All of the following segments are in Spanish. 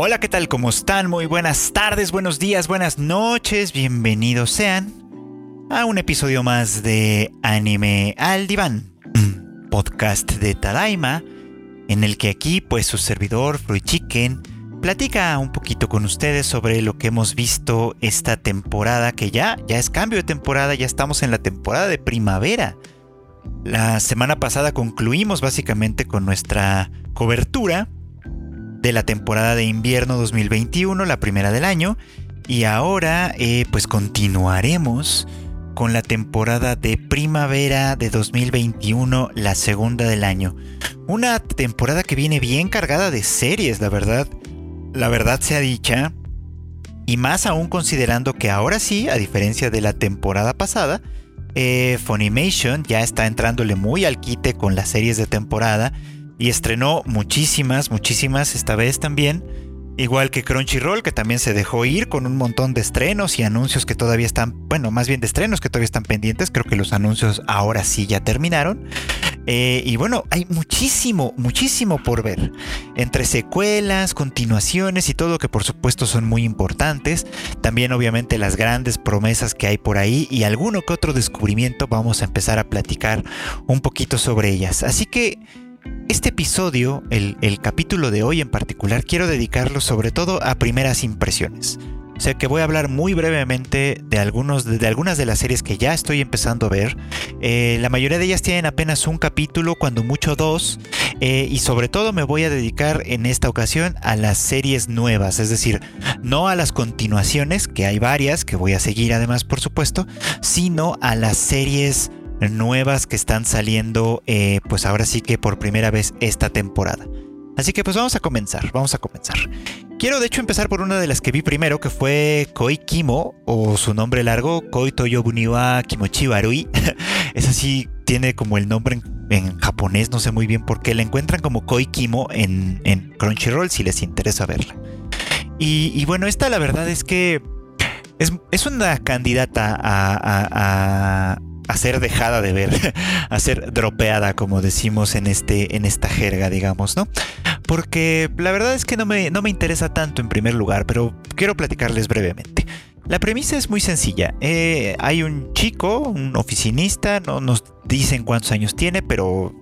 Hola, ¿qué tal? ¿Cómo están? Muy buenas tardes, buenos días, buenas noches. Bienvenidos sean a un episodio más de Anime al Diván, podcast de Tadaima, en el que aquí, pues, su servidor, Fruit Chicken, platica un poquito con ustedes sobre lo que hemos visto esta temporada, que ya, ya es cambio de temporada, ya estamos en la temporada de primavera. La semana pasada concluimos básicamente con nuestra cobertura de la temporada de invierno 2021, la primera del año, y ahora eh, pues continuaremos con la temporada de primavera de 2021, la segunda del año. Una temporada que viene bien cargada de series, la verdad. La verdad sea dicha. Y más aún considerando que ahora sí, a diferencia de la temporada pasada, eh, Funimation ya está entrándole muy al quite con las series de temporada y estrenó muchísimas, muchísimas esta vez también. Igual que Crunchyroll, que también se dejó ir con un montón de estrenos y anuncios que todavía están, bueno, más bien de estrenos que todavía están pendientes. Creo que los anuncios ahora sí ya terminaron. Eh, y bueno, hay muchísimo, muchísimo por ver. Entre secuelas, continuaciones y todo que por supuesto son muy importantes. También obviamente las grandes promesas que hay por ahí y alguno que otro descubrimiento. Vamos a empezar a platicar un poquito sobre ellas. Así que... Este episodio, el, capítulo de hoy en particular, quiero dedicarlo sobre todo a primeras impresiones. O sea que voy a hablar muy brevemente de, algunos, de, algunas de las series que ya estoy empezando a ver. Eh, la mayoría de ellas tienen apenas un capítulo, cuando mucho dos. Eh, y sobre todo me voy a dedicar en esta ocasión a las series nuevas. Es decir, no a las continuaciones, que hay varias, que voy a seguir además por supuesto, sino a las series nuevas que están saliendo eh, pues ahora sí que por primera vez esta temporada. Así que pues vamos a comenzar, vamos a comenzar. Quiero de hecho empezar por una de las que vi primero que fue Koi Kimo o su nombre largo Koi Toyobuniwa Kimochi Barui. es así, tiene como el nombre en, japonés, no sé muy bien por qué. La encuentran como Koi Kimo en, Crunchyroll si les interesa verla. Y, bueno, esta la verdad es que es, una candidata a ser dejada de ver, a ser dropeada, como decimos en, este, en esta jerga, digamos, ¿no? Porque la verdad es que no me, no me interesa tanto en primer lugar, pero quiero platicarles brevemente. La premisa es muy sencilla. Eh, hay un chico, un oficinista, no nos dicen cuántos años tiene, pero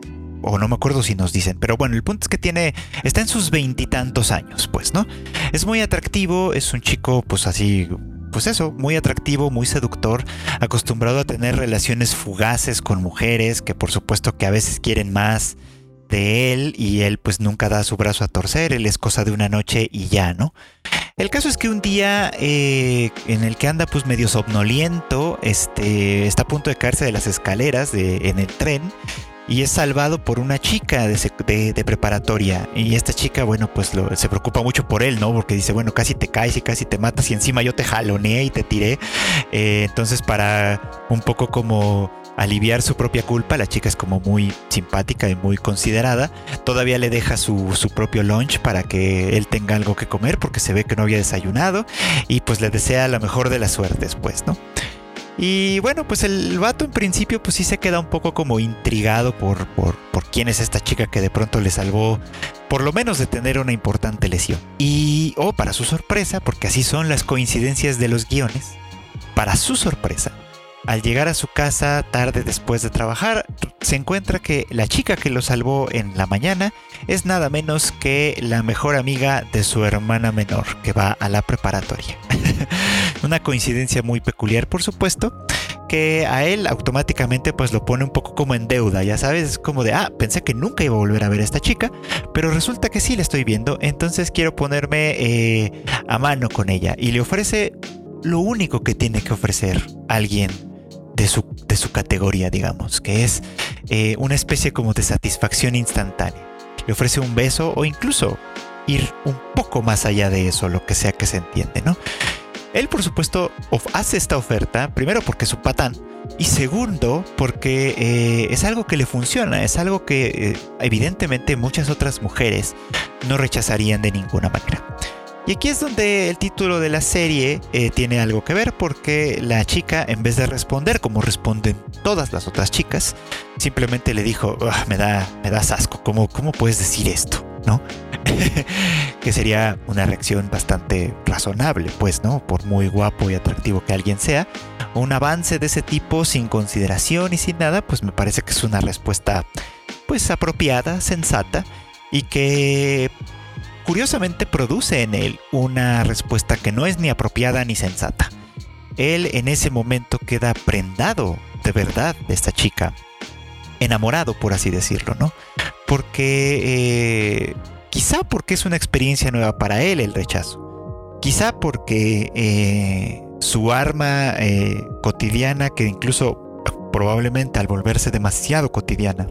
o no me acuerdo si nos dicen, pero bueno, el punto es que tiene, está en sus veintitantos años, pues, ¿no? Es muy atractivo, es un chico, pues así, pues eso, muy atractivo, muy seductor, acostumbrado a tener relaciones fugaces con mujeres que por supuesto que a veces quieren más de él y él pues nunca da su brazo a torcer, él es cosa de una noche y ya, ¿no? El caso es que un día eh, en el que anda pues medio somnoliento, este, está a punto de caerse de las escaleras en el tren y es salvado por una chica de, preparatoria. Y esta chica, bueno, pues se preocupa mucho por él, ¿no? Porque dice, bueno, casi te caes y casi te matas y encima yo te jaloneé y te tiré. Eh, entonces para un poco como aliviar su propia culpa, la chica es como muy simpática y muy considerada. Todavía le deja su, su propio lunch para que él tenga algo que comer porque se ve que no había desayunado y pues le desea la mejor de las suertes, pues, ¿no? Y bueno, pues el vato en principio pues sí se queda un poco como intrigado por, por, por quién es esta chica que de pronto le salvó por lo menos de tener una importante lesión. Y, oh, para su sorpresa, porque así son las coincidencias de los guiones, para su sorpresa, al llegar a su casa tarde después de trabajar, se encuentra que la chica que lo salvó en la mañana es nada menos que la mejor amiga de su hermana menor que va a la preparatoria. Una coincidencia muy peculiar, por supuesto, que a él automáticamente pues lo pone un poco como en deuda, ya sabes, es como de, ah, pensé que nunca iba a volver a ver a esta chica, pero resulta que sí la estoy viendo, entonces quiero ponerme eh, a mano con ella y le ofrece lo único que tiene que ofrecer alguien de su, de su categoría, digamos, que es eh, una especie como de satisfacción instantánea. Le ofrece un beso o incluso ir un poco más allá de eso, lo que sea que se entiende, ¿no? Él, por supuesto, hace esta oferta, primero porque es su patán, y segundo porque eh, es algo que le funciona, es algo que eh, evidentemente muchas otras mujeres no rechazarían de ninguna manera. Y aquí es donde el título de la serie eh, tiene algo que ver porque la chica en vez de responder como responden todas las otras chicas, simplemente le dijo, me, da, me das asco, ¿cómo, ¿cómo puedes decir esto? ¿No? que sería una reacción bastante razonable, pues, ¿no? Por muy guapo y atractivo que alguien sea, un avance de ese tipo sin consideración y sin nada, pues me parece que es una respuesta, pues, apropiada, sensata y que curiosamente produce en él una respuesta que no es ni apropiada ni sensata. Él en ese momento queda prendado de verdad de esta chica, enamorado por así decirlo, ¿no? Porque eh, quizá porque es una experiencia nueva para él el rechazo, quizá porque eh, su arma eh, cotidiana, que incluso probablemente al volverse demasiado cotidiana,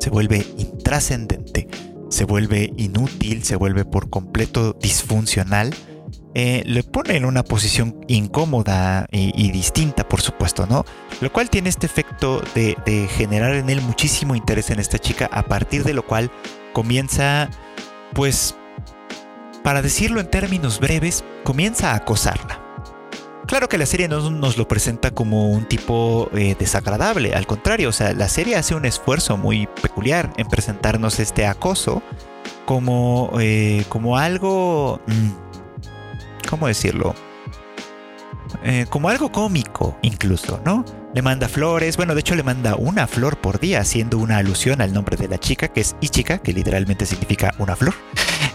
se vuelve intrascendente, se vuelve inútil, se vuelve por completo disfuncional, eh, le pone en una posición incómoda y, distinta, por supuesto, ¿no? Lo cual tiene este efecto de, generar en él muchísimo interés en esta chica, a partir de lo cual comienza, pues, para decirlo en términos breves, comienza a acosarla. Claro que la serie no nos lo presenta como un tipo eh, desagradable, al contrario, o sea, la serie hace un esfuerzo muy peculiar en presentarnos este acoso como, eh, como algo... Mm, ¿cómo decirlo? Eh, como algo cómico incluso, ¿no? Le manda flores, bueno, de hecho le manda una flor por día, haciendo una alusión al nombre de la chica, que es Ichika, que literalmente significa una flor.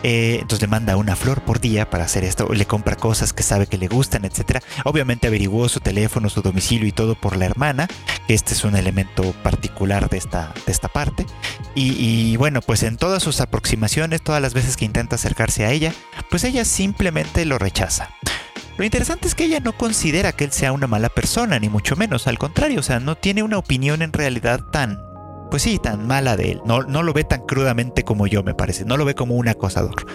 Eh, entonces le manda una flor por día para hacer esto, le compra cosas que sabe que le gustan, etc. Obviamente averiguó su teléfono, su domicilio y todo por la hermana, que este es un elemento particular de esta, de esta parte. y bueno, pues en todas sus aproximaciones, todas las veces que intenta acercarse a ella, pues ella simplemente lo rechaza. Lo interesante es que ella no considera que él sea una mala persona, ni mucho menos, al contrario, o sea, no tiene una opinión en realidad tan, pues sí, tan mala de él, no, no lo ve tan crudamente como yo, me parece, no lo ve como un acosador,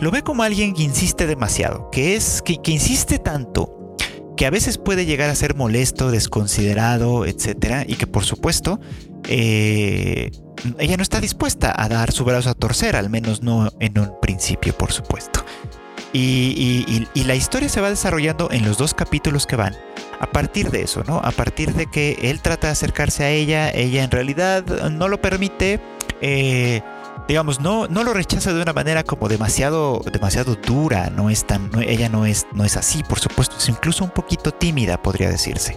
lo ve como alguien que insiste demasiado, que es, que, insiste tanto, que a veces puede llegar a ser molesto, desconsiderado, etcétera, y que por supuesto, eh, ella no está dispuesta a dar su brazo a torcer, al menos no en un principio, por supuesto. Y, la historia se va desarrollando en los dos capítulos que van. A partir de eso, ¿no? A partir de que él trata de acercarse a ella, ella en realidad no lo permite. Eh, digamos, no, no lo rechaza de una manera como demasiado, demasiado dura, no es tan, ella no es, no es así, por supuesto, es incluso un poquito tímida, podría decirse,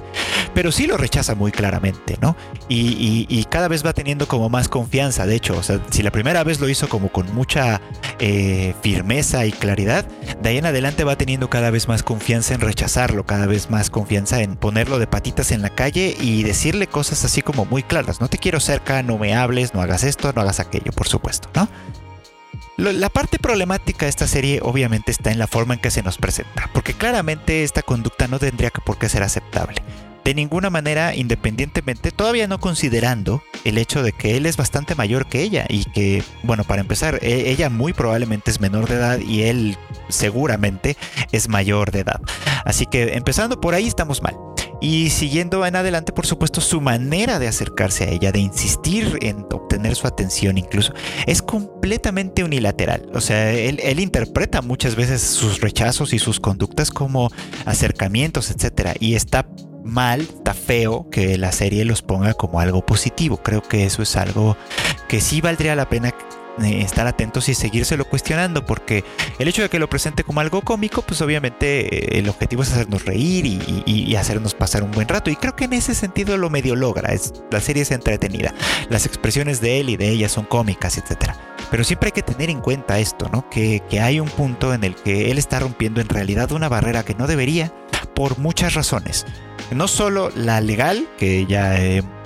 pero sí lo rechaza muy claramente, ¿no? Y, cada vez va teniendo como más confianza, de hecho, o sea, si la primera vez lo hizo como con mucha eh, firmeza y claridad, de ahí en adelante va teniendo cada vez más confianza en rechazarlo, cada vez más confianza en ponerlo de patitas en la calle y decirle cosas así como muy claras, no te quiero cerca, no me hables, no hagas esto, no hagas aquello, por supuesto. La parte problemática de esta serie obviamente está en la forma en que se nos presenta, porque claramente esta conducta no tendría que por qué ser aceptable. De ninguna manera, independientemente, todavía no considerando el hecho de que él es bastante mayor que ella y que, bueno, para empezar, e, ella muy probablemente es menor de edad y él seguramente es mayor de edad. Así que empezando por ahí estamos mal. Y siguiendo en adelante, por supuesto, su manera de acercarse a ella, de insistir en obtener su atención incluso, es completamente unilateral. O sea, él, interpreta muchas veces sus rechazos y sus conductas como acercamientos, etc. Y está mal, está feo que la serie los ponga como algo positivo. Creo que eso es algo que sí valdría la pena estar atentos y seguírselo cuestionando, porque el hecho de que lo presente como algo cómico, pues obviamente eh, el objetivo es hacernos reír y, hacernos pasar un buen rato. Y creo que en ese sentido lo medio logra. Es, la serie es entretenida. Las expresiones de él y de ella son cómicas, etcétera. Pero siempre hay que tener en cuenta esto, ¿no? Que, que hay un punto en el que él está rompiendo en realidad una barrera que no debería por muchas razones. No solo la legal, que ya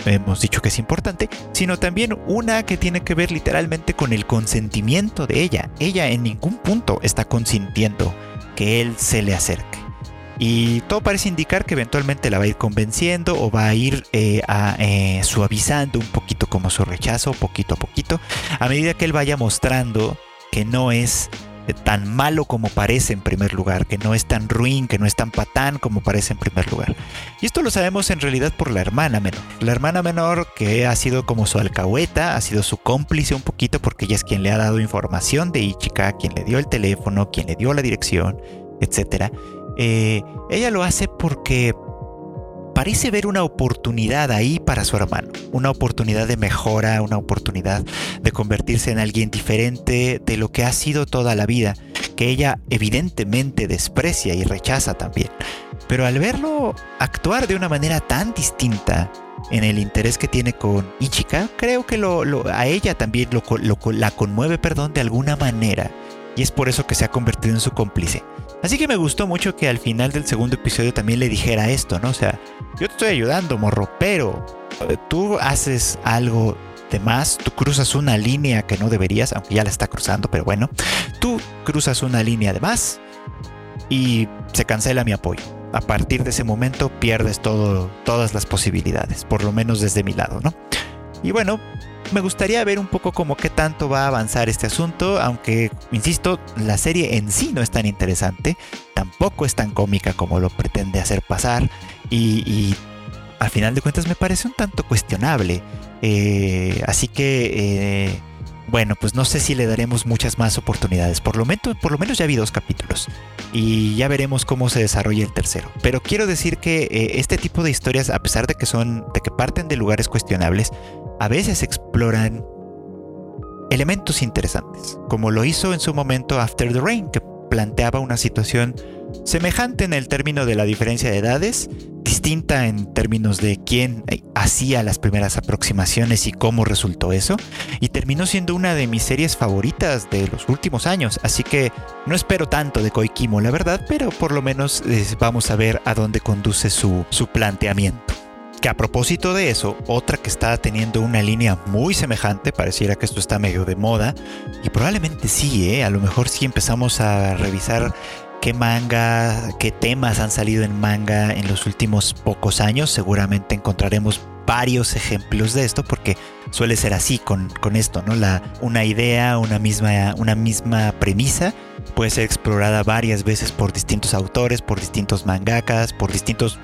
hemos dicho que es importante, sino también una que tiene que ver literalmente con el consentimiento de ella. Ella en ningún punto está consintiendo que él se le acerque. Y todo parece indicar que eventualmente la va a ir convenciendo o va a ir eh, eh, suavizando un poquito como su rechazo, poquito a poquito, a medida que él vaya mostrando que no es tan malo como parece en primer lugar, que no es tan ruin, que no es tan patán como parece en primer lugar. Y esto lo sabemos en realidad por la hermana menor. La hermana menor que ha sido como su alcahueta, ha sido su cómplice un poquito porque ella es quien le ha dado información de Ichika, quien le dio el teléfono, quien le dio la dirección, etc. Eh, ella lo hace porque parece ver una oportunidad ahí para su hermano, una oportunidad de mejora, una oportunidad de convertirse en alguien diferente de lo que ha sido toda la vida, que ella evidentemente desprecia y rechaza también. Pero al verlo actuar de una manera tan distinta, en el interés que tiene con Ichika, creo que lo, a ella también lo, la conmueve, perdón, de alguna manera. Y es por eso que se ha convertido en su cómplice. Así que me gustó mucho que al final del segundo episodio también le dijera esto, ¿no? O sea, yo te estoy ayudando, morro, pero eh, tú haces algo de más, tú cruzas una línea que no deberías, aunque ya la está cruzando, pero bueno, tú cruzas una línea de más y se cancela mi apoyo a partir de ese momento pierdes todo, todas las posibilidades, por lo menos desde mi lado, ¿no? Y bueno, me gustaría ver un poco como qué tanto va a avanzar este asunto, aunque, insisto, la serie en sí no es tan interesante, tampoco es tan cómica como lo pretende hacer pasar, y, al final de cuentas me parece un tanto cuestionable. Eh, así que... Eh, bueno, pues no sé si le daremos muchas más oportunidades. Por lo, menos, por lo menos ya vi dos capítulos. Y ya veremos cómo se desarrolla el tercero. Pero quiero decir que eh, este tipo de historias, a pesar de que son. de que parten de lugares cuestionables, a veces exploran elementos interesantes. Como lo hizo en su momento After the Rain, que planteaba una situación semejante en el término de la diferencia de edades, distinta en términos de quién hacía las primeras aproximaciones y cómo resultó eso, y terminó siendo una de mis series favoritas de los últimos años, así que no espero tanto de Koikimo, la verdad, pero por lo menos eh, vamos a ver a dónde conduce su, su planteamiento. Que a propósito de eso, otra que está teniendo una línea muy semejante, pareciera que esto está medio de moda, y probablemente sí, ¿eh? a lo mejor sí empezamos a revisar qué manga, qué temas han salido en manga en los últimos pocos años. Seguramente encontraremos varios ejemplos de esto porque suele ser así con, con esto, ¿no? La, una idea, una misma, una misma premisa puede ser explorada varias veces por distintos autores, por distintos mangakas, por distintos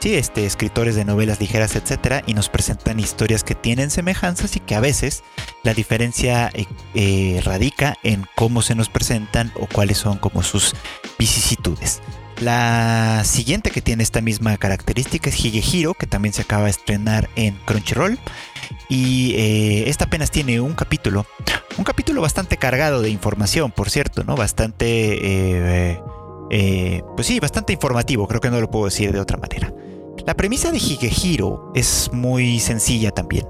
sí, este, escritores de novelas ligeras, etcétera, y nos presentan historias que tienen semejanzas y que a veces la diferencia eh, eh, radica en cómo se nos presentan o cuáles son como sus vicisitudes. La siguiente que tiene esta misma característica es Higehiro, que también se acaba de estrenar en Crunchyroll. Y eh, esta apenas tiene un capítulo. Un capítulo bastante cargado de información, por cierto, ¿no? Bastante. pues sí, bastante informativo, creo que no lo puedo decir de otra manera. La premisa de Higehiro es muy sencilla también.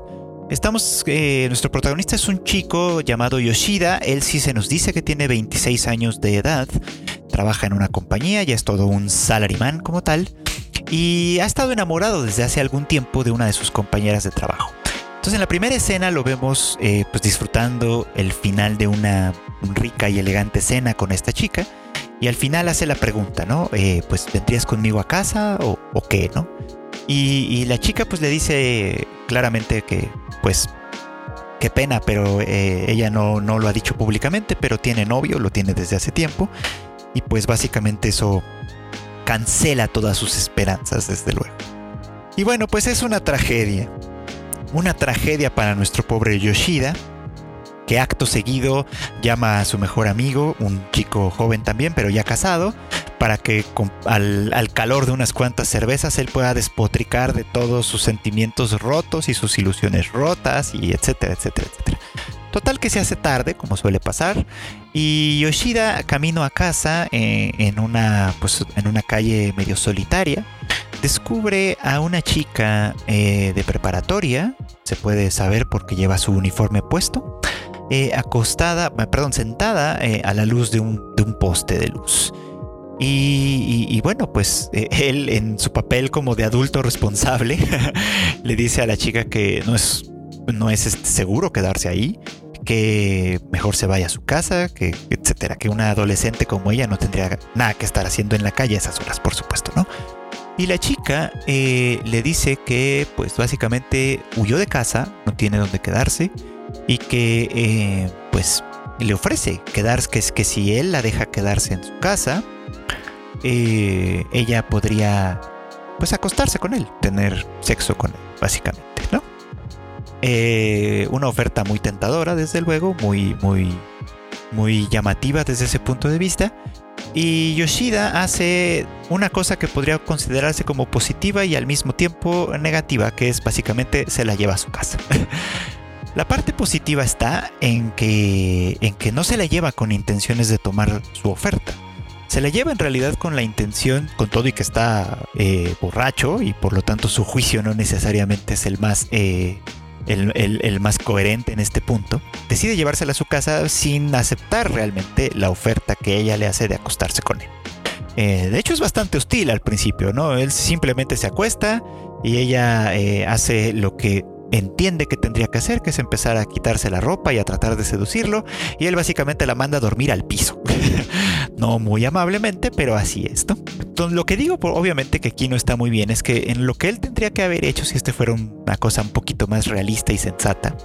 Estamos, eh, nuestro protagonista es un chico llamado Yoshida, él sí se nos dice que tiene 26 años de edad, trabaja en una compañía, ya es todo un salaryman como tal, y ha estado enamorado desde hace algún tiempo de una de sus compañeras de trabajo. Entonces en la primera escena lo vemos eh, pues disfrutando el final de una rica y elegante cena con esta chica, y al final hace la pregunta, ¿no? Eh, pues vendrías conmigo a casa o, qué, ¿no? Y, la chica pues le dice claramente que pues qué pena, pero eh, ella no, no lo ha dicho públicamente, pero tiene novio, lo tiene desde hace tiempo. Y pues básicamente eso cancela todas sus esperanzas, desde luego. Y bueno, pues es una tragedia. Una tragedia para nuestro pobre Yoshida, que acto seguido llama a su mejor amigo, un chico joven también, pero ya casado, para que al, calor de unas cuantas cervezas él pueda despotricar de todos sus sentimientos rotos y sus ilusiones rotas y etcétera, etcétera, etcétera. Total que se hace tarde, como suele pasar, y Yoshida camino a casa eh, en, una, pues, en una calle medio solitaria, descubre a una chica eh, de preparatoria, se puede saber porque lleva su uniforme puesto, eh, acostada, eh, perdón, sentada eh, a la luz de un, poste de luz. Y, bueno, pues él en su papel como de adulto responsable le dice a la chica que no es, no es este, seguro quedarse ahí, que mejor se vaya a su casa, que etcétera, que una adolescente como ella no tendría nada que estar haciendo en la calle a esas horas, por supuesto, ¿no? Y la chica le dice que pues básicamente huyó de casa, no tiene dónde quedarse, y que eh, pues le ofrece quedarse, que, que si él la deja quedarse en su casa, eh, ella podría pues acostarse con él, tener sexo con él, básicamente, ¿no? Eh, una oferta muy tentadora, desde luego, muy, muy, muy llamativa desde ese punto de vista. Y Yoshida hace una cosa que podría considerarse como positiva y al mismo tiempo negativa, que es básicamente se la lleva a su casa. La parte positiva está en que, en que no se la lleva con intenciones de tomar su oferta. Se la lleva en realidad con la intención, con todo y que está eh, borracho y por lo tanto su juicio no necesariamente es el más, eh, el, más coherente en este punto. Decide llevársela a su casa sin aceptar realmente la oferta que ella le hace de acostarse con él. Eh, de hecho es bastante hostil al principio, ¿no? Él simplemente se acuesta y ella hace lo que entiende que tendría que hacer, que es empezar a quitarse la ropa y a tratar de seducirlo, y él básicamente la manda a dormir al piso. no muy amablemente, pero así es. Entonces, lo que digo, obviamente que aquí no está muy bien, es que en lo que él tendría que haber hecho si este fuera una cosa un poquito más realista y sensata,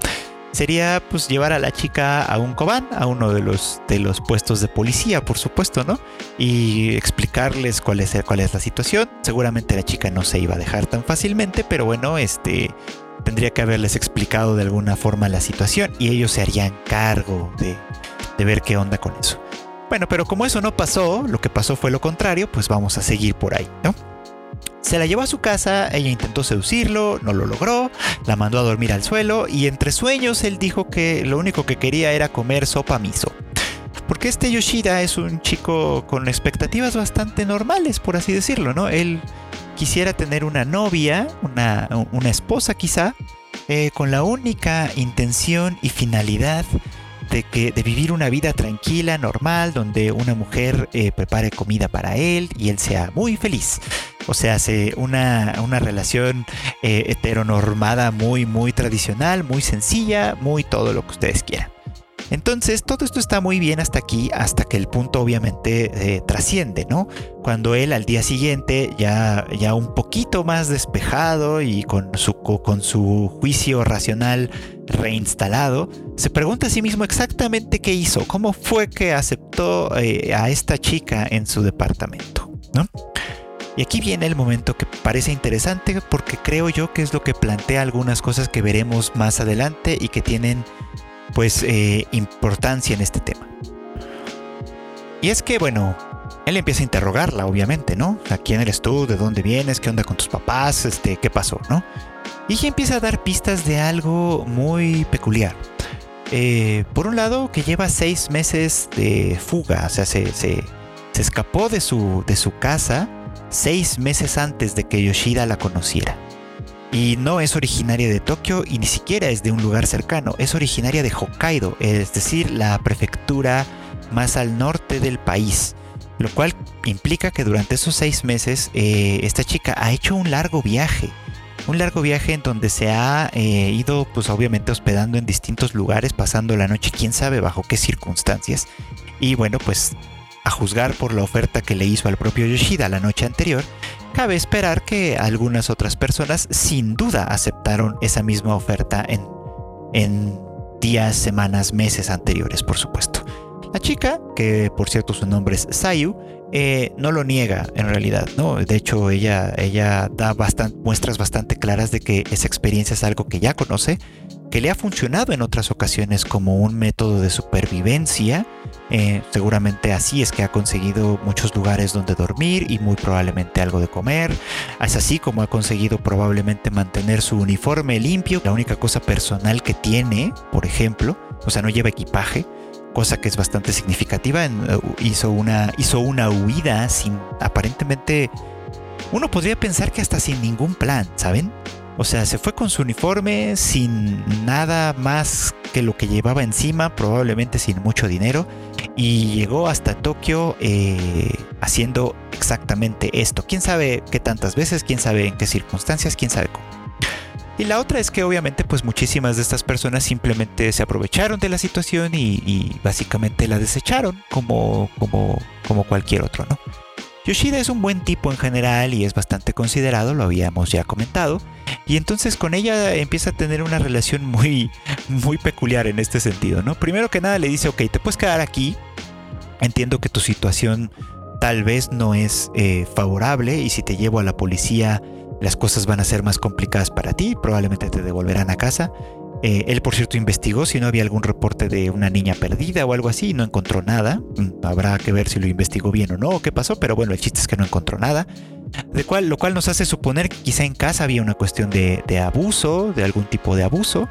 sería pues llevar a la chica a un cobán, a uno de los, de los puestos de policía, por supuesto, ¿no? Y explicarles cuál es, cuál es la situación. Seguramente la chica no se iba a dejar tan fácilmente, pero bueno, este tendría que haberles explicado de alguna forma la situación y ellos se harían cargo de, ver qué onda con eso. Bueno, pero como eso no pasó, lo que pasó fue lo contrario, pues vamos a seguir por ahí, ¿no? Se la llevó a su casa, ella intentó seducirlo, no lo logró, la mandó a dormir al suelo y entre sueños él dijo que lo único que quería era comer sopa miso. Porque este Yoshida es un chico con expectativas bastante normales, por así decirlo, ¿no? Él quisiera tener una novia, una, esposa quizá, eh, con la única intención y finalidad de, que, de vivir una vida tranquila, normal, donde una mujer eh, prepare comida para él y él sea muy feliz. O sea, hace una, relación eh, heteronormada muy, muy tradicional, muy sencilla, muy todo lo que ustedes quieran. Entonces, todo esto está muy bien hasta aquí, hasta que el punto obviamente eh, trasciende, ¿no? Cuando él al día siguiente, ya, ya un poquito más despejado y con su, con su juicio racional reinstalado, se pregunta a sí mismo exactamente qué hizo, cómo fue que aceptó eh, a esta chica en su departamento, ¿no? Y aquí viene el momento que parece interesante porque creo yo que es lo que plantea algunas cosas que veremos más adelante y que tienen pues eh, importancia en este tema. Y es que, bueno, él empieza a interrogarla, obviamente, ¿no? ¿A quién eres tú? ¿De dónde vienes? ¿Qué onda con tus papás? Este, ¿Qué pasó? ¿No? Y ella empieza a dar pistas de algo muy peculiar. Eh, por un lado, que lleva seis meses de fuga, o sea, se, se, escapó de su, de su casa seis meses antes de que Yoshida la conociera. Y no es originaria de Tokio y ni siquiera es de un lugar cercano, es originaria de Hokkaido, es decir, la prefectura más al norte del país. Lo cual implica que durante esos seis meses eh, esta chica ha hecho un largo viaje. Un largo viaje en donde se ha eh, ido pues obviamente hospedando en distintos lugares, pasando la noche, quién sabe bajo qué circunstancias. Y bueno, pues a juzgar por la oferta que le hizo al propio Yoshida la noche anterior, Cabe esperar que algunas otras personas sin duda aceptaron esa misma oferta en, días, semanas, meses anteriores, por supuesto. La chica, que por cierto su nombre es Sayu, eh, no lo niega en realidad, ¿no? De hecho, ella, ella da muestras bastante claras de que esa experiencia es algo que ya conoce, que le ha funcionado en otras ocasiones como un método de supervivencia. Eh, seguramente así es que ha conseguido muchos lugares donde dormir y muy probablemente algo de comer. Es así como ha conseguido probablemente mantener su uniforme limpio. La única cosa personal que tiene, por ejemplo, o sea, no lleva equipaje, cosa que es bastante significativa. Eh, hizo, una, hizo una huida sin aparentemente... Uno podría pensar que hasta sin ningún plan, ¿saben? O sea, se fue con su uniforme sin nada más que lo que llevaba encima, probablemente sin mucho dinero, y llegó hasta Tokio eh, haciendo exactamente esto. ¿Quién sabe qué tantas veces? ¿Quién sabe en qué circunstancias? ¿Quién sabe cómo? Y la otra es que obviamente pues muchísimas de estas personas simplemente se aprovecharon de la situación y, básicamente la desecharon como, como, como cualquier otro, ¿no? Yoshida es un buen tipo en general y es bastante considerado, lo habíamos ya comentado, y entonces con ella empieza a tener una relación muy, muy peculiar en este sentido, ¿no? Primero que nada le dice, ok, te puedes quedar aquí, entiendo que tu situación tal vez no es eh, favorable y si te llevo a la policía las cosas van a ser más complicadas para ti, probablemente te devolverán a casa. Eh, él, por cierto, investigó si no había algún reporte de una niña perdida o algo así no encontró nada. Mm, habrá que ver si lo investigó bien o no, o qué pasó, pero bueno, el chiste es que no encontró nada. De cual, lo cual nos hace suponer que quizá en casa había una cuestión de, abuso, de algún tipo de abuso,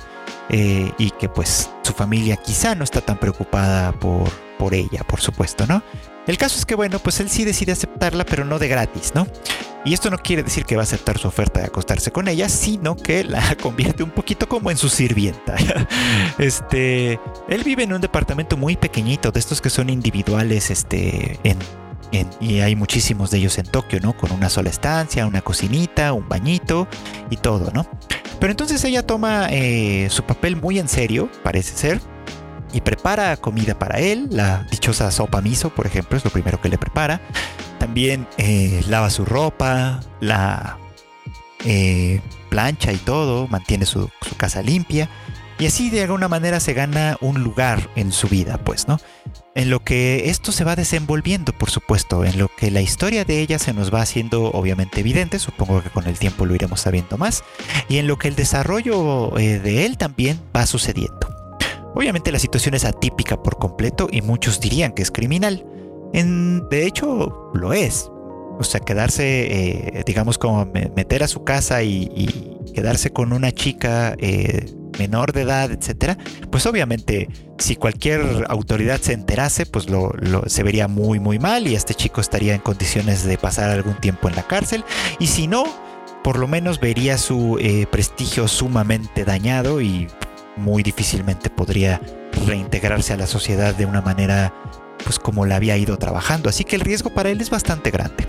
eh, y que pues su familia quizá no está tan preocupada por, por ella, por supuesto, ¿no? El caso es que, bueno, pues él sí decide aceptarla, pero no de gratis, ¿no? Y esto no quiere decir que va a aceptar su oferta de acostarse con ella, sino que la convierte un poquito como en su sirvienta. Este, él vive en un departamento muy pequeñito, de estos que son individuales, este, en, y hay muchísimos de ellos en Tokio, ¿no? Con una sola estancia, una cocinita, un bañito y todo, ¿no? Pero entonces ella toma eh, su papel muy en serio, parece ser y prepara comida para él. La dichosa sopa miso, por ejemplo, es lo primero que le prepara. También eh, lava su ropa, la eh, plancha y todo, mantiene su, casa limpia. Y así de alguna manera se gana un lugar en su vida, pues, ¿no? En lo que esto se va desenvolviendo, por supuesto, en lo que la historia de ella se nos va haciendo obviamente evidente, supongo que con el tiempo lo iremos sabiendo más, y en lo que el desarrollo eh, de él también va sucediendo. Obviamente la situación es atípica por completo y muchos dirían que es criminal. En, de hecho, lo es. O sea, quedarse, eh, digamos, como meter a su casa y, quedarse con una chica eh, menor de edad, etcétera, pues obviamente si cualquier autoridad se enterase, pues lo, se vería muy, muy mal y este chico estaría en condiciones de pasar algún tiempo en la cárcel. Y si no, por lo menos vería su eh, prestigio sumamente dañado y muy difícilmente podría reintegrarse a la sociedad de una manera pues como la había ido trabajando. Así que el riesgo para él es bastante grande.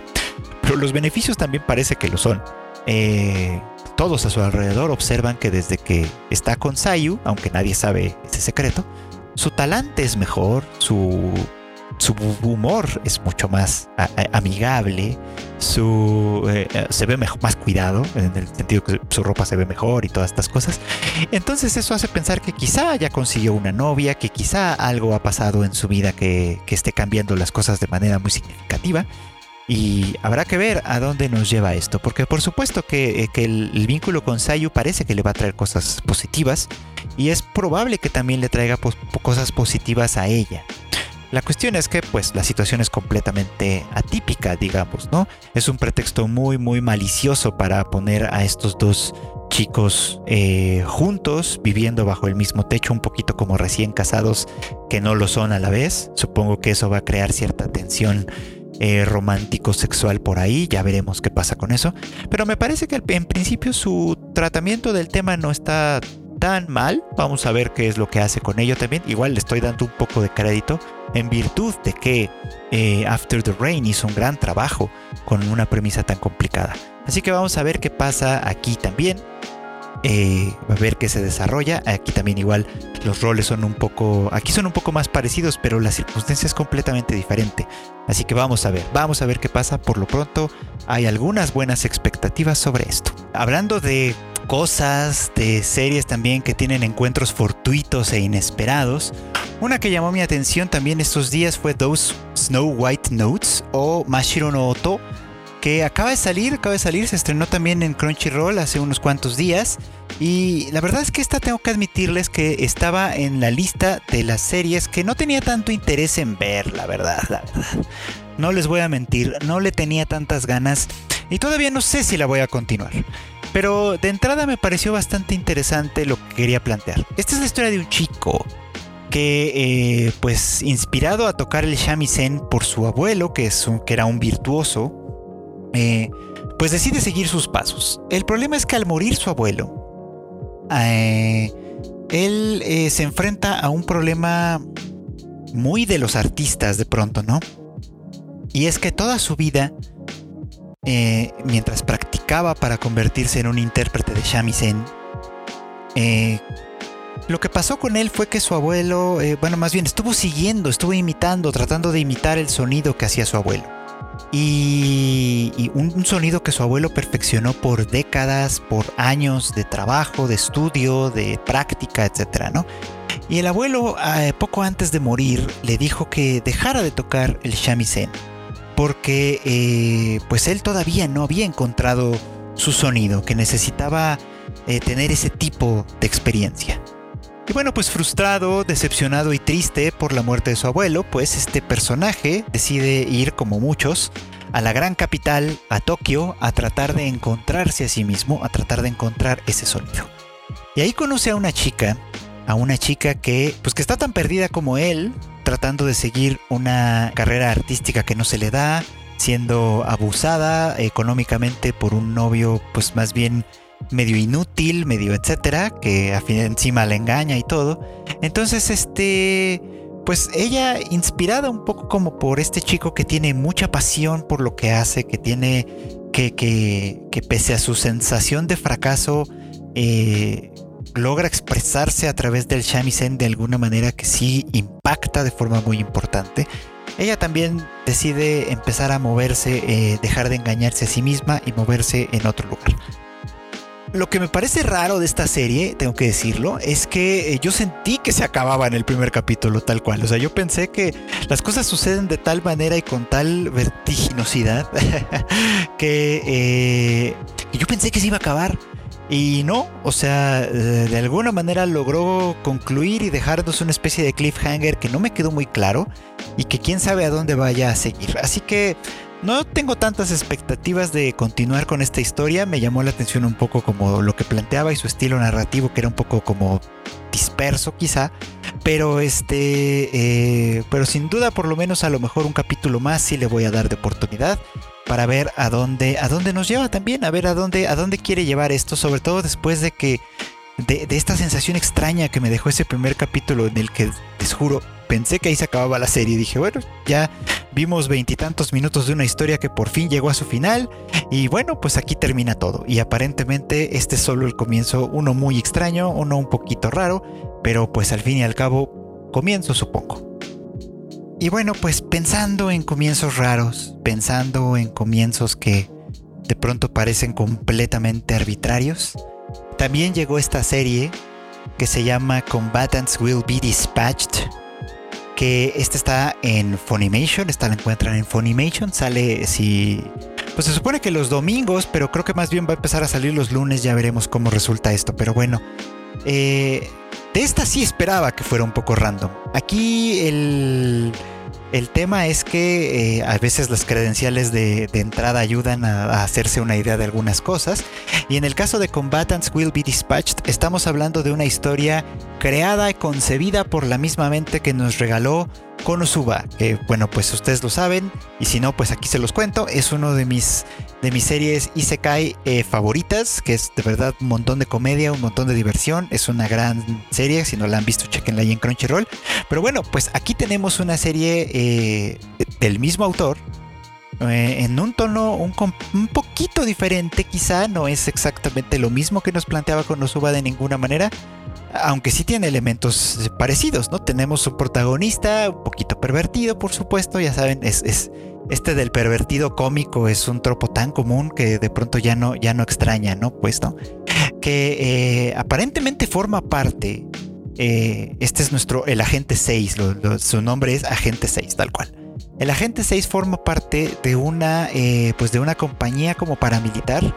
Pero los beneficios también parece que lo son. Eh, todos a su alrededor observan que desde que está con Sayu, aunque nadie sabe ese secreto, su talante es mejor, su su humor es mucho más amigable, su, eh, eh, se ve mejor, más cuidado, en el sentido que su ropa se ve mejor y todas estas cosas. Entonces eso hace pensar que quizá ya consiguió una novia, que quizá algo ha pasado en su vida que, esté cambiando las cosas de manera muy significativa. Y habrá que ver a dónde nos lleva esto, porque por supuesto que, eh, el, el, vínculo con Sayu parece que le va a traer cosas positivas y es probable que también le traiga cosas positivas a ella. La cuestión es que pues la situación es completamente atípica, digamos, ¿no? Es un pretexto muy, muy malicioso para poner a estos dos chicos eh, juntos, viviendo bajo el mismo techo, un poquito como recién casados que no lo son a la vez. Supongo que eso va a crear cierta tensión eh, romántico-sexual por ahí, ya veremos qué pasa con eso. Pero me parece que en principio su tratamiento del tema no está tan mal. Vamos a ver qué es lo que hace con ello también. Igual le estoy dando un poco de crédito en virtud de que eh, After the Rain hizo un gran trabajo con una premisa tan complicada. Así que vamos a ver qué pasa aquí también. Eh, a ver qué se desarrolla. Aquí también igual los roles son un poco, aquí son un poco más parecidos, pero la circunstancia es completamente diferente. Así que vamos a ver, vamos a ver qué pasa. Por lo pronto hay algunas buenas expectativas sobre esto. Hablando de cosas, de series también que tienen encuentros fortuitos e inesperados. Una que llamó mi atención también estos días fue Those Snow White Notes o Mashiro no Oto, que acaba de salir, acaba de salir, se estrenó también en Crunchyroll hace unos cuantos días. Y la verdad es que esta tengo que admitirles que estaba en la lista de las series que no tenía tanto interés en ver, la verdad, la verdad. No les voy a mentir, no le tenía tantas ganas y todavía no sé si la voy a continuar. Pero de entrada me pareció bastante interesante lo que quería plantear. Esta es la historia de un chico que, eh, pues, inspirado a tocar el shamisen por su abuelo, que, es que era un virtuoso, eh, pues decide seguir sus pasos. El problema es que al morir su abuelo, eh, él se enfrenta a un problema muy de los artistas de pronto, ¿no? Y es que toda su vida eh, mientras practicaba para convertirse en un intérprete de shamisen, eh, lo que pasó con él fue que su abuelo, eh, bueno, más bien estuvo siguiendo, estuvo imitando, tratando de imitar el sonido que hacía su abuelo. Y, un, sonido que su abuelo perfeccionó por décadas, por años de trabajo, de estudio, de práctica, etc. ¿no? Y el abuelo, poco antes de morir, le dijo que dejara de tocar el shamisen porque eh, pues él todavía no había encontrado su sonido, que necesitaba eh, tener ese tipo de experiencia. Y bueno, pues frustrado, decepcionado y triste por la muerte de su abuelo, pues este personaje decide ir, como muchos, a la gran capital, a Tokio, a tratar de encontrarse a sí mismo, a tratar de encontrar ese sonido. Y ahí conoce a una chica, a una chica que, pues que está tan perdida como él, tratando de seguir una carrera artística que no se le da, siendo abusada económicamente por un novio, pues más bien medio inútil, medio etcétera, que encima le engaña y todo. Entonces, este, pues ella inspirada un poco como por este chico que tiene mucha pasión por lo que hace, que tiene, que, que, que pese a su sensación de fracaso, eh, logra expresarse a través del shamisen de alguna manera que sí impacta de forma muy importante. Ella también decide empezar a moverse, eh, dejar de engañarse a sí misma y moverse en otro lugar. Lo que me parece raro de esta serie, tengo que decirlo, es que eh, yo sentí que se acababa en el primer capítulo tal cual. O sea, yo pensé que las cosas suceden de tal manera y con tal vertiginosidad que eh, yo pensé que se iba a acabar. Y no, o sea, eh, de alguna manera logró concluir y dejarnos una especie de cliffhanger que no me quedó muy claro y que quién sabe a dónde vaya a seguir. Así que no tengo tantas expectativas de continuar con esta historia. Me llamó la atención un poco como lo que planteaba y su estilo narrativo, que era un poco como disperso quizá. Pero este, eh, pero sin duda por lo menos a lo mejor un capítulo más sí le voy a dar de oportunidad para ver a dónde, a dónde nos lleva también, a ver a dónde, a dónde quiere llevar esto, sobre todo después de que de, esta sensación extraña que me dejó ese primer capítulo en el que, les juro, pensé que ahí se acababa la serie. Dije, bueno, ya vimos veintitantos minutos de una historia que por fin llegó a su final. Y bueno, pues aquí termina todo. Y aparentemente este es solo el comienzo, uno muy extraño, uno un poquito raro, pero pues al fin y al cabo, comienzo supongo. Y bueno, pues pensando en comienzos raros, pensando en comienzos que de pronto parecen completamente arbitrarios, también llegó esta serie que se llama Combatants Will Be Dispatched que este está en Funimation, esta la encuentran en Funimation, sale si... Pues se supone que los domingos, pero creo que más bien va a empezar a salir los lunes, ya veremos cómo resulta esto, pero bueno. Eh, de esta sí esperaba que fuera un poco random. Aquí el el tema es que eh, a veces las credenciales de, entrada ayudan a, hacerse una idea de algunas cosas. Y en el caso de Combatants Will Be Dispatched, estamos hablando de una historia creada y concebida por la misma mente que nos regaló Konosuba. Que bueno, pues ustedes lo saben. Y si no, pues aquí se los cuento. Es uno de mis de mis series Isekai eh, favoritas, que es de verdad un montón de comedia, un montón de diversión. Es una gran serie, si no la han visto, chequenla ahí en Crunchyroll. Pero bueno, pues aquí tenemos una serie eh, del mismo autor, eh, en un tono un, un, poquito diferente, quizá no es exactamente lo mismo que nos planteaba Konosuba de ninguna manera, aunque sí tiene elementos parecidos, ¿no? Tenemos un protagonista un poquito pervertido, por supuesto, ya saben, es, es este del pervertido cómico es un tropo tan común que de pronto ya no, ya no extraña, ¿no? Pues, ¿no? Que eh, aparentemente forma parte. Eh, este es nuestro, el agente 6, su nombre es agente 6, tal cual. El agente 6 forma parte de una, eh, pues de una compañía como paramilitar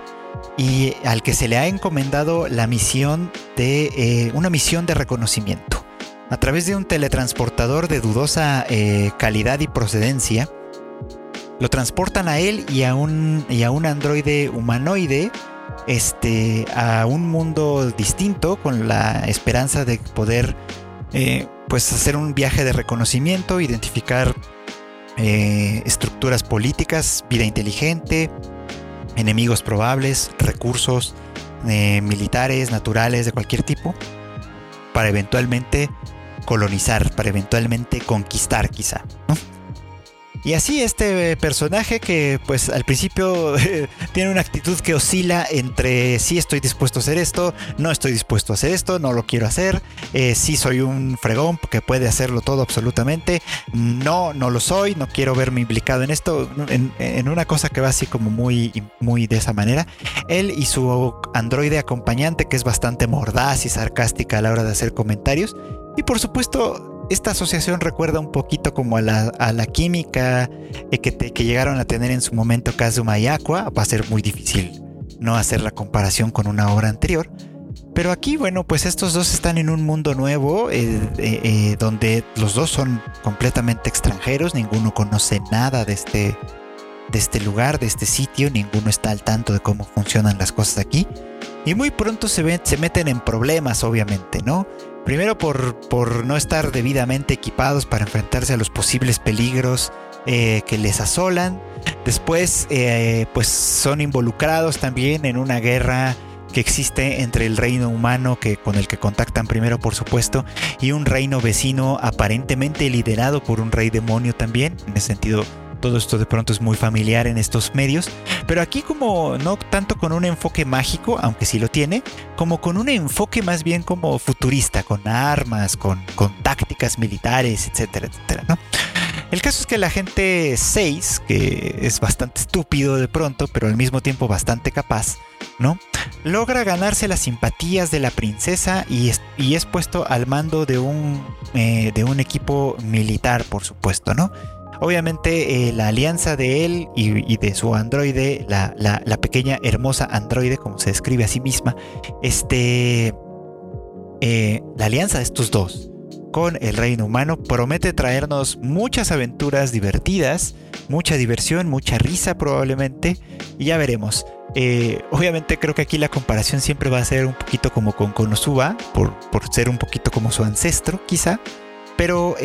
y al que se le ha encomendado la misión de una misión de reconocimiento. A través de un teletransportador de dudosa calidad y procedencia, lo transportan a él y a un, y a un androide humanoide este, a un mundo distinto con la esperanza de poder eh, pues hacer un viaje de reconocimiento, identificar eh, estructuras políticas, vida inteligente, enemigos probables, recursos eh, militares, naturales, de cualquier tipo, para eventualmente colonizar, para eventualmente conquistar quizá. Y así este personaje que pues al principio tiene una actitud que oscila entre sí estoy dispuesto a hacer esto, no estoy dispuesto a hacer esto, no lo quiero hacer, eh, sí soy un fregón que puede hacerlo todo absolutamente, no, no lo soy, no quiero verme implicado en esto, en, en una cosa que va así como muy, muy de esa manera. Él y su androide acompañante que es bastante mordaz y sarcástica a la hora de hacer comentarios. Y por supuesto esta asociación recuerda un poquito como a la, química eh, que, que, llegaron a tener en su momento Kazuma y Aqua. Va a ser muy difícil no hacer la comparación con una obra anterior. Pero aquí, bueno, pues estos dos están en un mundo nuevo eh, eh, donde los dos son completamente extranjeros, ninguno conoce nada de este, de este lugar, de este sitio, ninguno está al tanto de cómo funcionan las cosas aquí. Y muy pronto se, ven, se meten en problemas, obviamente, ¿no? Primero por, por no estar debidamente equipados para enfrentarse a los posibles peligros que les asolan. Después, pues son involucrados también en una guerra que existe entre el reino humano que con el que contactan primero por supuesto y un reino vecino aparentemente liderado por un rey demonio también en ese sentido todo esto de pronto es muy familiar en estos medios, pero aquí como no tanto con un enfoque mágico, aunque sí lo tiene, como con un enfoque más bien como futurista, con armas, con, con tácticas militares, etcétera, etcétera, ¿no? El caso es que la gente 6, que es bastante estúpido de pronto, pero al mismo tiempo bastante capaz, ¿no? Logra ganarse las simpatías de la princesa y es, y es puesto al mando de un, eh, de un equipo militar, por supuesto, ¿no? Obviamente eh, la alianza de él y, de su androide, la, pequeña hermosa androide, como se describe a sí misma, este, eh, la alianza de estos dos con el reino humano promete traernos muchas aventuras divertidas, mucha diversión, mucha risa probablemente, y ya veremos. Eh, obviamente creo que aquí la comparación siempre va a ser un poquito como con Konosuba, por, ser un poquito como su ancestro quizá, pero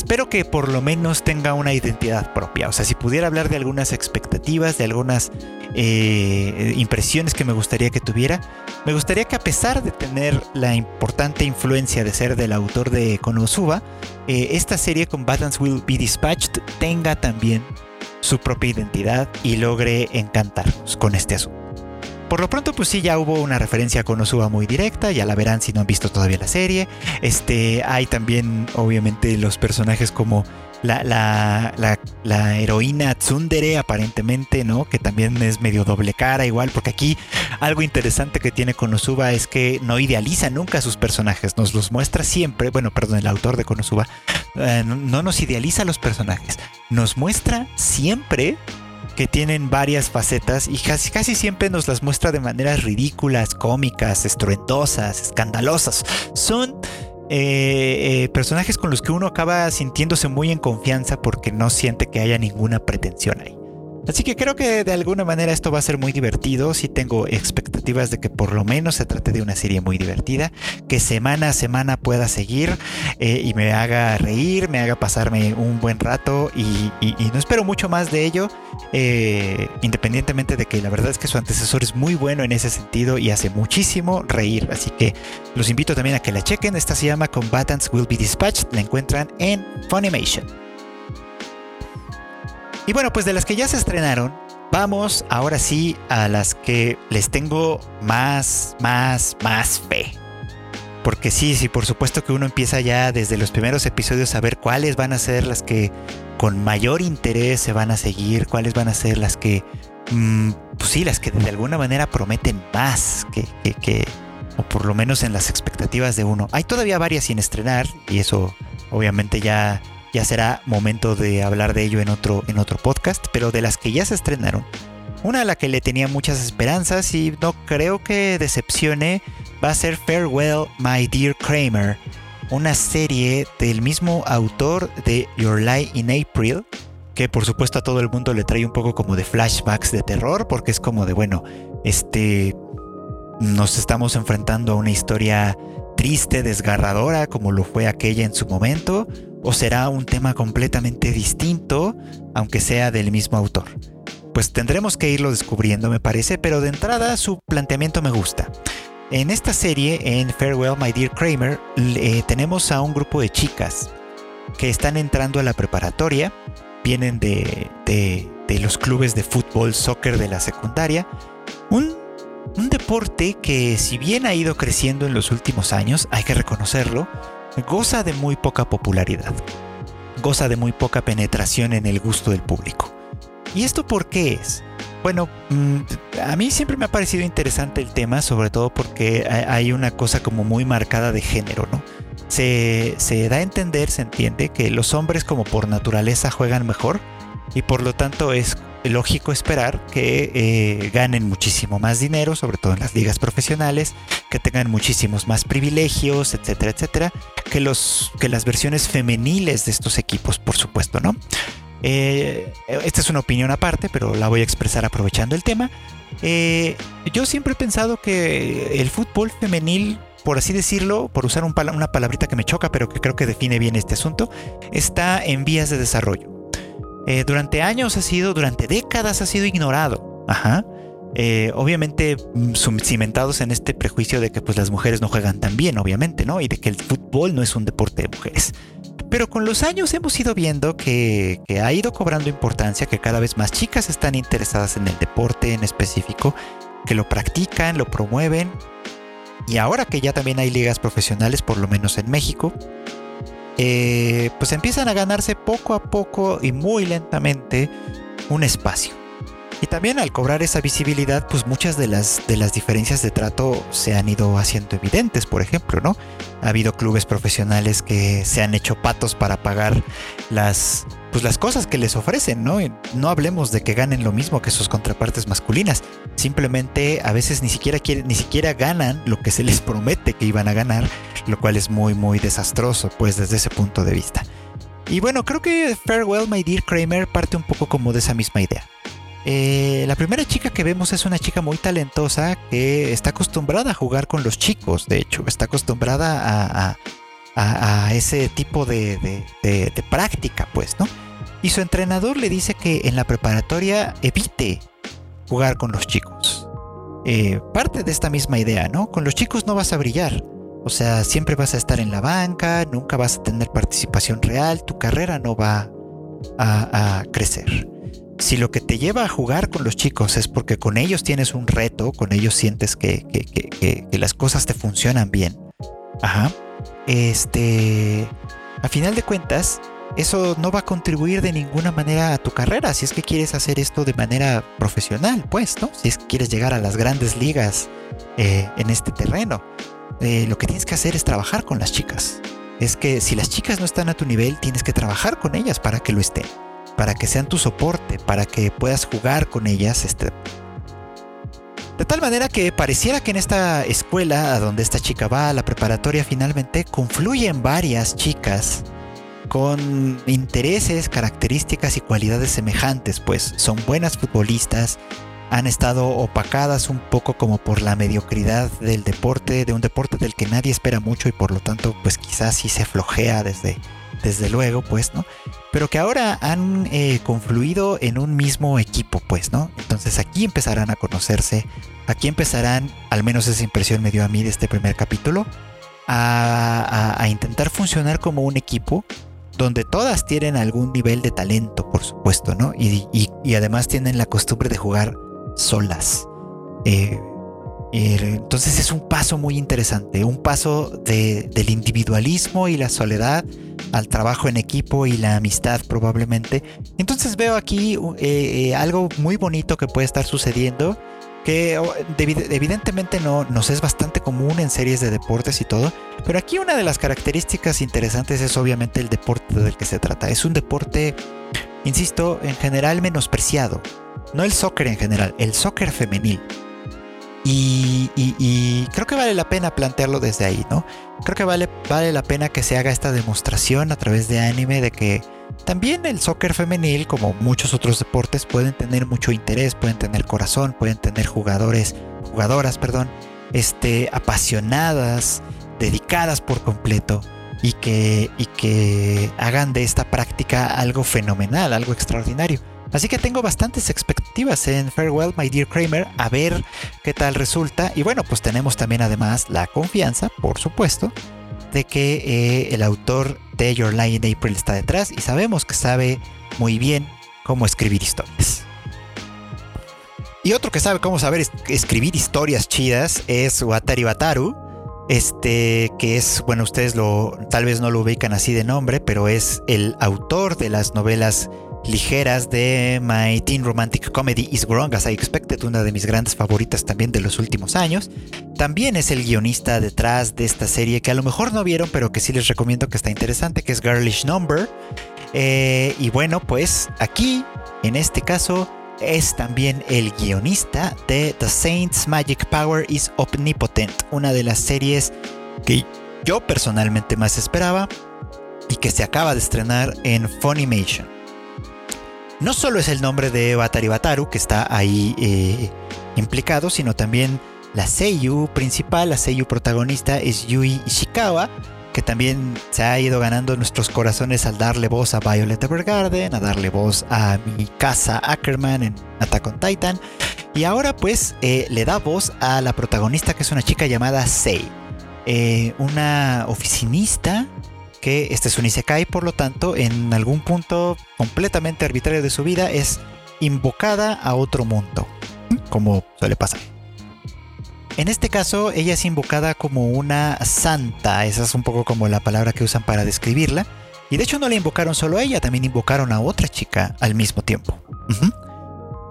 espero que por lo menos tenga una identidad propia. O sea, si pudiera hablar de algunas expectativas, de algunas eh, impresiones que me gustaría que tuviera, me gustaría que a pesar de tener la importante influencia de ser del autor de Konosuba, eh, esta serie Combatants Will Be Dispatched tenga también su propia identidad y logre encantarnos con este asunto. Por lo pronto, pues sí, ya hubo una referencia a Konosuba muy directa, ya la verán si no han visto todavía la serie. Este, hay también, obviamente, los personajes como la, la, la, heroína Tsundere, aparentemente, ¿no? Que también es medio doble cara, igual, porque aquí algo interesante que tiene Konosuba es que no idealiza nunca a sus personajes, nos los muestra siempre, bueno, perdón, el autor de Konosuba, eh, no nos idealiza a los personajes, nos muestra siempre que tienen varias facetas y casi, casi siempre nos las muestra de maneras ridículas, cómicas, estruendosas, escandalosas. Son eh, eh, personajes con los que uno acaba sintiéndose muy en confianza porque no siente que haya ninguna pretensión ahí. Así que creo que de alguna manera esto va a ser muy divertido. Sí tengo expectativas de que por lo menos se trate de una serie muy divertida, que semana a semana pueda seguir eh, y me haga reír, me haga pasarme un buen rato y, no espero mucho más de ello, eh, independientemente de que la verdad es que su antecesor es muy bueno en ese sentido y hace muchísimo reír. Así que los invito también a que la chequen. Esta se llama Combatants Will Be Dispatched. La encuentran en Funimation. Y bueno, pues de las que ya se estrenaron, vamos ahora sí a las que les tengo más, más, más fe. Porque sí, sí, por supuesto que uno empieza ya desde los primeros episodios a ver cuáles van a ser las que con mayor interés se van a seguir, cuáles van a ser las que, mm, pues sí, las que de alguna manera prometen más que, que, que, o por lo menos en las expectativas de uno. Hay todavía varias sin estrenar y eso obviamente ya ya será momento de hablar de ello en otro, en otro podcast, pero de las que ya se estrenaron, una a la que le tenía muchas esperanzas y no creo que decepcione va a ser Farewell My Dear Kramer, una serie del mismo autor de Your Lie in April, que por supuesto a todo el mundo le trae un poco como de flashbacks de terror, porque es como de, bueno, este, nos estamos enfrentando a una historia triste, desgarradora, como lo fue aquella en su momento, o será un tema completamente distinto, aunque sea del mismo autor. Pues tendremos que irlo descubriendo, me parece, pero de entrada su planteamiento me gusta. En esta serie, en Farewell My Dear Kramer, tenemos a un grupo de chicas que están entrando a la preparatoria, vienen de, de, los clubes de fútbol, soccer de la secundaria, un, un deporte que si bien ha ido creciendo en los últimos años, hay que reconocerlo, goza de muy poca popularidad, goza de muy poca penetración en el gusto del público. ¿Y esto por qué es? Bueno, mm, a mí siempre me ha parecido interesante el tema, sobre todo porque hay una cosa como muy marcada de género, ¿no? Se, se da a entender, se entiende, que los hombres como por naturaleza juegan mejor y por lo tanto es lógico esperar que eh, ganen muchísimo más dinero, sobre todo en las ligas profesionales, que tengan muchísimos más privilegios, etcétera, etcétera, que, los, que las versiones femeniles de estos equipos, por supuesto, ¿no? Eh, esta es una opinión aparte, pero la voy a expresar aprovechando el tema. Eh, yo siempre he pensado que el fútbol femenil, por así decirlo, por usar una palabrita que me choca, pero que creo que define bien este asunto, está en vías de desarrollo. Eh, durante años ha sido, durante décadas ha sido ignorado. Ajá. obviamente mm, cimentados en este prejuicio de que pues las mujeres no juegan tan bien, obviamente, ¿no? Y de que el fútbol no es un deporte de mujeres. Pero con los años hemos ido viendo que, ha ido cobrando importancia, que cada vez más chicas están interesadas en el deporte en específico, que lo practican, lo promueven. Y ahora que ya también hay ligas profesionales, por lo menos en México, eh, pues empiezan a ganarse poco a poco y muy lentamente un espacio. Y también al cobrar esa visibilidad, pues muchas de las, de las diferencias de trato se han ido haciendo evidentes, por ejemplo, ¿no? Ha habido clubes profesionales que se han hecho patos para pagar las, pues las cosas que les ofrecen, ¿no? no hablemos de que ganen lo mismo que sus contrapartes masculinas. Simplemente a veces ni siquiera quieren, ni siquiera ganan lo que se les promete que iban a ganar, lo cual es muy, muy desastroso, pues desde ese punto de vista. Y bueno, creo que Farewell My Dear Kramer parte un poco como de esa misma idea. Eh, la primera chica que vemos es una chica muy talentosa que está acostumbrada a jugar con los chicos, de hecho, está acostumbrada a, ese tipo de, práctica, pues, ¿no? Y su entrenador le dice que en la preparatoria evite jugar con los chicos. Eh, parte de esta misma idea, ¿no? Con los chicos no vas a brillar. O sea, siempre vas a estar en la banca, nunca vas a tener participación real, tu carrera no va a crecer si lo que te lleva a jugar con los chicos es porque con ellos tienes un reto, con ellos sientes que, las cosas te funcionan bien, ajá, este, a final de cuentas, eso no va a contribuir de ninguna manera a tu carrera si es que quieres hacer esto de manera profesional, pues, ¿no? Si es que quieres llegar a las grandes ligas eh, en este terreno. Eh, lo que tienes que hacer es trabajar con las chicas. Es que si las chicas no están a tu nivel, tienes que trabajar con ellas para que lo estén para que sean tu soporte, para que puedas jugar con ellas. Este. De tal manera que pareciera que en esta escuela a donde esta chica va, la preparatoria finalmente, confluyen varias chicas con intereses, características y cualidades semejantes, pues son buenas futbolistas, han estado opacadas un poco como por la mediocridad del deporte, de un deporte del que nadie espera mucho y por lo tanto pues quizás sí se flojea desde, desde luego, pues, ¿no? pero que ahora han eh, confluido en un mismo equipo, pues, ¿no? Entonces aquí empezarán a conocerse, aquí empezarán, al menos esa impresión me dio a mí de este primer capítulo, a, intentar funcionar como un equipo donde todas tienen algún nivel de talento, por supuesto, ¿no? Y, además tienen la costumbre de jugar solas. Eh, entonces es un paso muy interesante, un paso del individualismo y la soledad al trabajo en equipo y la amistad probablemente. Entonces veo aquí eh, eh, algo muy bonito que puede estar sucediendo, que oh, evidentemente no nos es bastante común en series de deportes y todo, pero aquí una de las características interesantes es obviamente el deporte del que se trata. Es un deporte, insisto, en general menospreciado. No el soccer en general, el soccer femenil. Y, creo que vale la pena plantearlo desde ahí, ¿no? Creo que vale, vale la pena que se haga esta demostración a través de anime de que también el soccer femenil, como muchos otros deportes, pueden tener mucho interés, pueden tener corazón, pueden tener jugadores, jugadoras, perdón, este, apasionadas, dedicadas por completo y que, y que hagan de esta práctica algo fenomenal, algo extraordinario. Así que tengo bastantes expectativas en Farewell, My Dear Kramer, a ver qué tal resulta. Y bueno, pues tenemos también además la confianza, por supuesto, de que eh, el autor de Your Lie in April está detrás y sabemos que sabe muy bien cómo escribir historias. Y otro que sabe cómo saber escribir historias chidas es Watari Bataru. Este, que es, bueno, ustedes lo, tal vez no lo ubican así de nombre, pero es el autor de las novelas ligeras de My Teen Romantic Comedy Is Wrong As I Expected, una de mis grandes favoritas también de los últimos años. También es el guionista detrás de esta serie que a lo mejor no vieron, pero que sí les recomiendo que está interesante, que es Girlish Number. Eh, y bueno, pues aquí, en este caso, es también el guionista de The Saints Magic Power is Omnipotent, una de las series que yo personalmente más esperaba y que se acaba de estrenar en Funimation. No solo es el nombre de Batari Bataru que está ahí eh, implicado, sino también la Seiyu principal, la Seiyu protagonista es Yui Ishikawa, que también se ha ido ganando nuestros corazones al darle voz a Violet Evergarden, a darle voz a mi casa Ackerman en Attack on Titan. Y ahora pues eh, le da voz a la protagonista que es una chica llamada Sei. Eh, una oficinista que este es un Isekai, por lo tanto, en algún punto completamente arbitrario de su vida es invocada a otro mundo, como suele pasar. En este caso, ella es invocada como una santa, esa es un poco como la palabra que usan para describirla. Y de hecho no la invocaron solo a ella, también invocaron a otra chica al mismo tiempo.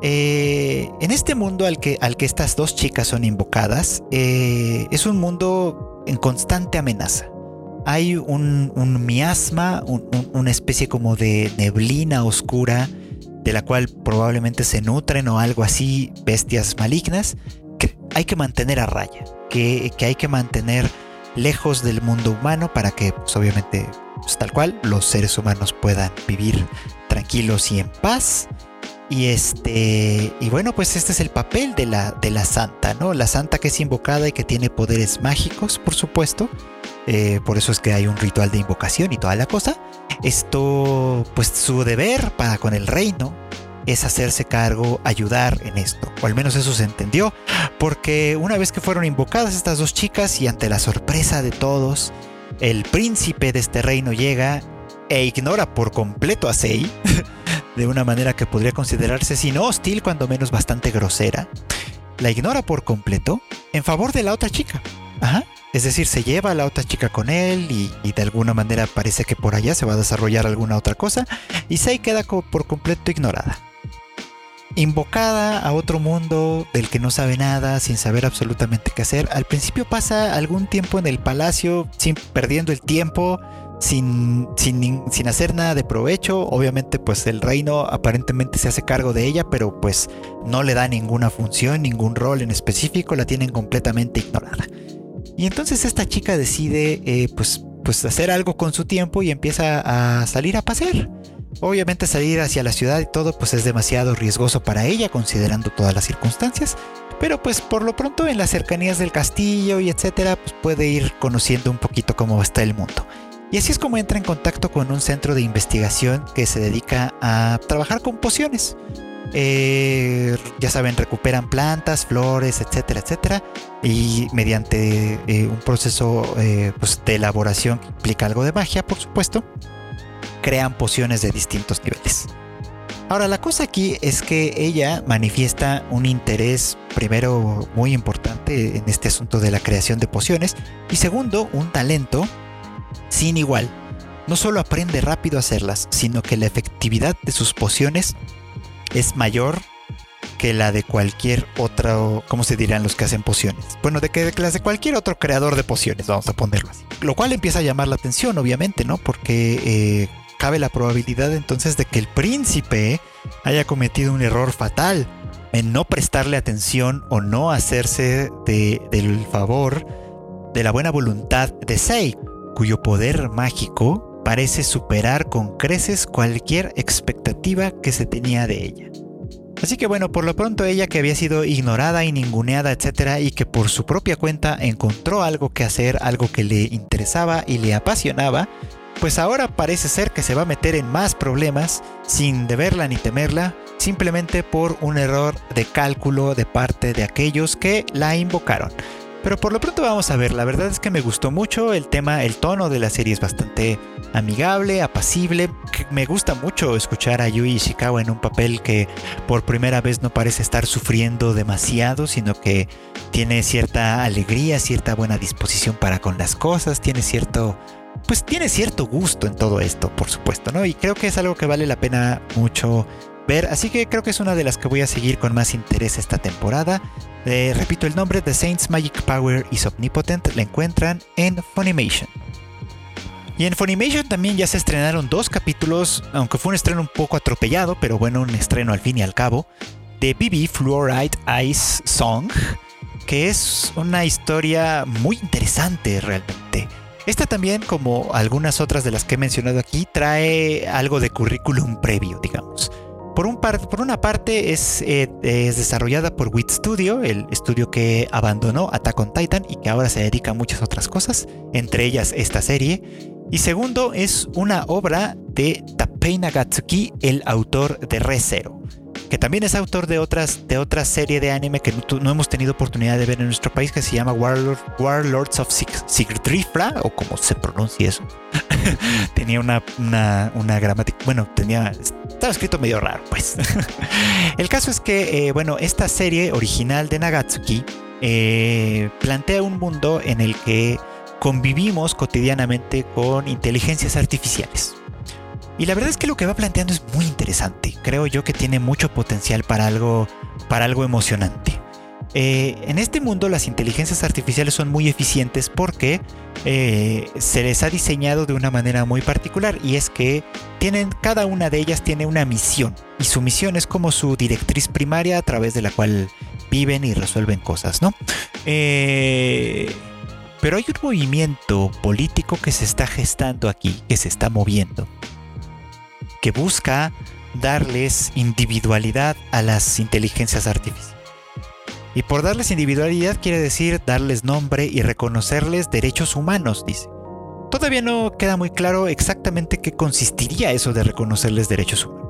Eh, en este mundo al que, al que estas dos chicas son invocadas, eh, es un mundo en constante amenaza. Hay un, miasma, una especie como de neblina oscura, de la cual probablemente se nutren o algo así bestias malignas, hay que mantener a raya, que, hay que mantener lejos del mundo humano para que, pues, obviamente, pues, tal cual, los seres humanos puedan vivir tranquilos y en paz. Y este, y bueno, pues este es el papel de la, de la santa, ¿no? La santa que es invocada y que tiene poderes mágicos, por supuesto. Eh, por eso es que hay un ritual de invocación y toda la cosa. Esto, pues su deber para con el reino es hacerse cargo, ayudar en esto. O al menos eso se entendió. Porque una vez que fueron invocadas estas dos chicas y ante la sorpresa de todos, el príncipe de este reino llega e ignora por completo a Sei. de una manera que podría considerarse, si no hostil, cuando menos bastante grosera. La ignora por completo en favor de la otra chica. Ajá. Es decir, se lleva a la otra chica con él y, y, de alguna manera parece que por allá se va a desarrollar alguna otra cosa y Sei queda por completo ignorada invocada a otro mundo del que no sabe nada, sin saber absolutamente qué hacer. Al principio pasa algún tiempo en el palacio, sin perdiendo el tiempo, sin, sin, sin, hacer nada de provecho. Obviamente, pues el reino aparentemente se hace cargo de ella, pero pues no le da ninguna función, ningún rol en específico, la tienen completamente ignorada. Y entonces esta chica decide, eh, pues, pues hacer algo con su tiempo y empieza a salir a pasear. Obviamente salir hacia la ciudad y todo pues es demasiado riesgoso para ella considerando todas las circunstancias, pero pues por lo pronto en las cercanías del castillo y etcétera pues puede ir conociendo un poquito cómo está el mundo. Y así es como entra en contacto con un centro de investigación que se dedica a trabajar con pociones. Eh, ya saben, recuperan plantas, flores, etcétera, etcétera. Y mediante eh, un proceso eh, pues, de elaboración que implica algo de magia, por supuesto, crean pociones de distintos niveles. Ahora, la cosa aquí es que ella manifiesta un interés, primero, muy importante en este asunto de la creación de pociones, y segundo, un talento sin igual. No solo aprende rápido a hacerlas, sino que la efectividad de sus pociones es mayor que la de cualquier otro, ¿cómo se dirán los que hacen pociones? Bueno, de que las de cualquier otro creador de pociones, vamos a ponerlo así. Lo cual empieza a llamar la atención, obviamente, ¿no? Porque eh, cabe la probabilidad entonces de que el príncipe haya cometido un error fatal en no prestarle atención o no hacerse del favor de la buena voluntad de Sei, cuyo poder mágico parece superar con creces cualquier expectativa que se tenía de ella. Así que bueno, por lo pronto ella que había sido ignorada y ninguneada, etcétera, y que por su propia cuenta encontró algo que hacer, algo que le interesaba y le apasionaba, pues ahora parece ser que se va a meter en más problemas sin deberla ni temerla, simplemente por un error de cálculo de parte de aquellos que la invocaron. Pero por lo pronto vamos a ver, la verdad es que me gustó mucho el tema, el tono de la serie es bastante amigable, apacible. Me gusta mucho escuchar a Yui Ishikawa en un papel que por primera vez no parece estar sufriendo demasiado, sino que tiene cierta alegría, cierta buena disposición para con las cosas, tiene cierto pues tiene cierto gusto en todo esto, por supuesto, ¿no? Y creo que es algo que vale la pena mucho ver, así que creo que es una de las que voy a seguir con más interés esta temporada. Eh, repito el nombre, The Saints Magic Power is Omnipotent, la encuentran en Funimation. Y en Funimation también ya se estrenaron dos capítulos, aunque fue un estreno un poco atropellado, pero bueno, un estreno al fin y al cabo. The BB Fluoride Ice Song, que es una historia muy interesante realmente. Esta también, como algunas otras de las que he mencionado aquí, trae algo de currículum previo, digamos. Por, un una parte es, eh, es, desarrollada por Wit Studio, el estudio que abandonó Attack on Titan y que ahora se dedica a muchas otras cosas, entre ellas esta serie. Y segundo, es una obra de Tapei Nagatsuki, el autor de ReZero que también es autor de otras de otra serie de anime que no, hemos tenido oportunidad de ver en nuestro país que se llama Warlord, Warlords of Sigridrifra o como se pronuncia eso. tenía una, una, gramática, bueno, tenía estaba escrito medio raro, pues. El caso es que, eh, bueno, esta serie original de Nagatsuki eh, plantea un mundo en el que convivimos cotidianamente con inteligencias artificiales. Y la verdad es que lo que va planteando es muy interesante. Creo yo que tiene mucho potencial para algo, para algo emocionante. Eh, en este mundo las inteligencias artificiales son muy eficientes porque eh, se les ha diseñado de una manera muy particular y es que tienen cada una de ellas tiene una misión y su misión es como su directriz primaria a través de la cual viven y resuelven cosas, ¿no? Eh, pero hay un movimiento político que se está gestando aquí, que se está moviendo que busca darles individualidad a las inteligencias artificiales. Y por darles individualidad quiere decir darles nombre y reconocerles derechos humanos, dice. Todavía no queda muy claro exactamente qué consistiría eso de reconocerles derechos humanos.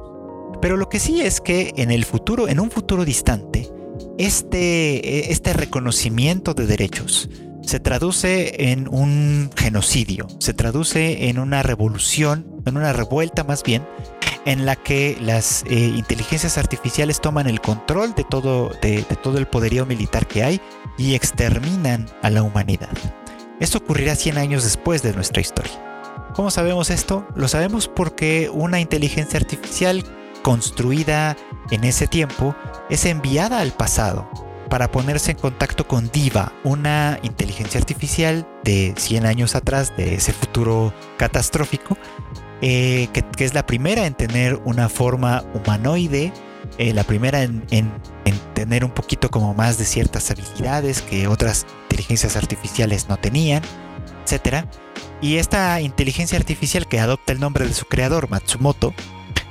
Pero lo que sí es que en el futuro, en un futuro distante, este, este reconocimiento de derechos se traduce en un genocidio, se traduce en una revolución en una revuelta más bien, en la que las eh, inteligencias artificiales toman el control de todo, de, todo el poderío militar que hay y exterminan a la humanidad. Esto ocurrirá 100 años después de nuestra historia. ¿Cómo sabemos esto? Lo sabemos porque una inteligencia artificial construida en ese tiempo es enviada al pasado para ponerse en contacto con Diva, una inteligencia artificial de 100 años atrás, de ese futuro catastrófico, eh, que, es la primera en tener una forma humanoide, eh, la primera en, tener un poquito como más de ciertas habilidades que otras inteligencias artificiales no tenían, etc. Y esta inteligencia artificial que adopta el nombre de su creador, Matsumoto,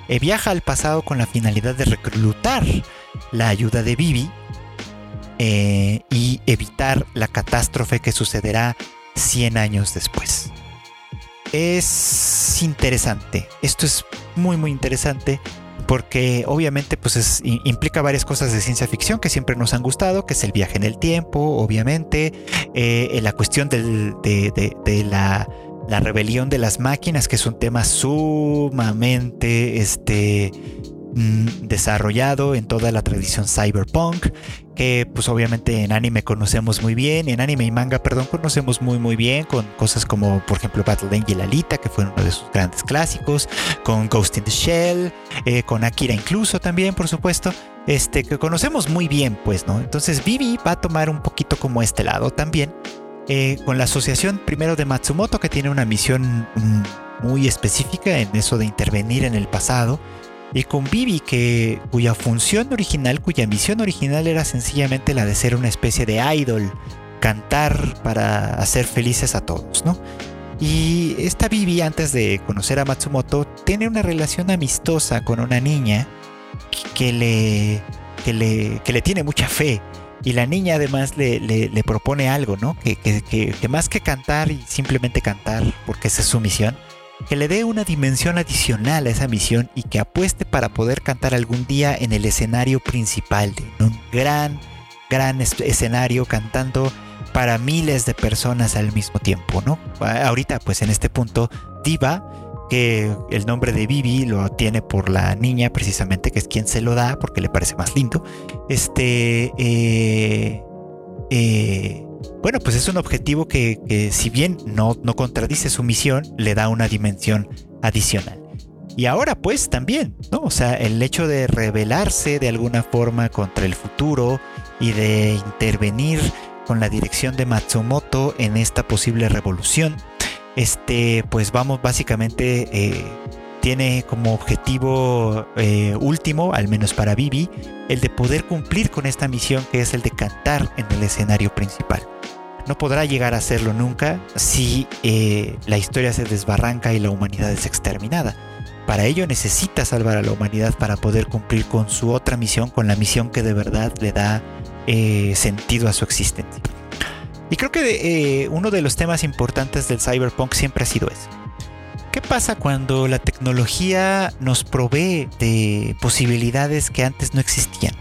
eh, viaja al pasado con la finalidad de reclutar la ayuda de Vivi y evitar la catástrofe que sucederá 100 años después es interesante. Esto es muy muy interesante porque obviamente pues implica varias cosas de ciencia ficción que siempre nos han gustado, que es el viaje en el tiempo, obviamente, eh, la cuestión de, la, la, rebelión de las máquinas, que es un tema sumamente este, desarrollado en toda la tradición cyberpunk, que pues obviamente en anime conocemos muy bien, en anime y manga, perdón, conocemos muy muy bien, con cosas como por ejemplo Battle Angel Alita, que fue uno de sus grandes clásicos, con Ghost in the Shell, eh, con Akira incluso también, por supuesto, este, que conocemos muy bien, pues, ¿no? Entonces Vivi va a tomar un poquito como este lado también, eh, con la asociación primero de Matsumoto, que tiene una misión mm, muy específica en eso de intervenir en el pasado, y con Vivi, que, cuya función original, cuya misión original era sencillamente la de ser una especie de idol, cantar para hacer felices a todos, ¿no? Y esta Vivi, antes de conocer a Matsumoto, tiene una relación amistosa con una niña que le, que le, que le tiene mucha fe. Y la niña además le, le, propone algo, ¿no? Que, que, que, más que cantar y simplemente cantar, porque esa es su misión, que le dé una dimensión adicional a esa misión y que apueste para poder cantar algún día en el escenario principal, de un gran, gran escenario cantando para miles de personas al mismo tiempo, ¿no? Ahorita, pues en este punto, Diva, que el nombre de Vivi lo tiene por la niña precisamente, que es quien se lo da porque le parece más lindo, este, eh, eh, bueno, pues es un objetivo que, si bien no, no contradice su misión, le da una dimensión adicional. Y ahora pues también, ¿no? O sea, el hecho de rebelarse de alguna forma contra el futuro y de intervenir con la dirección de Matsumoto en esta posible revolución, este, pues vamos básicamente, eh, tiene como objetivo eh, último, al menos para Vivi, el de poder cumplir con esta misión que es el de cantar en el escenario principal. No podrá llegar a hacerlo nunca si eh, la historia se desbarranca y la humanidad es exterminada. Para ello necesita salvar a la humanidad para poder cumplir con su otra misión, con la misión que de verdad le da eh, sentido a su existencia. Y creo que uno de los temas importantes del cyberpunk siempre ha sido eso ¿Qué pasa cuando la tecnología nos provee de posibilidades que antes no existían?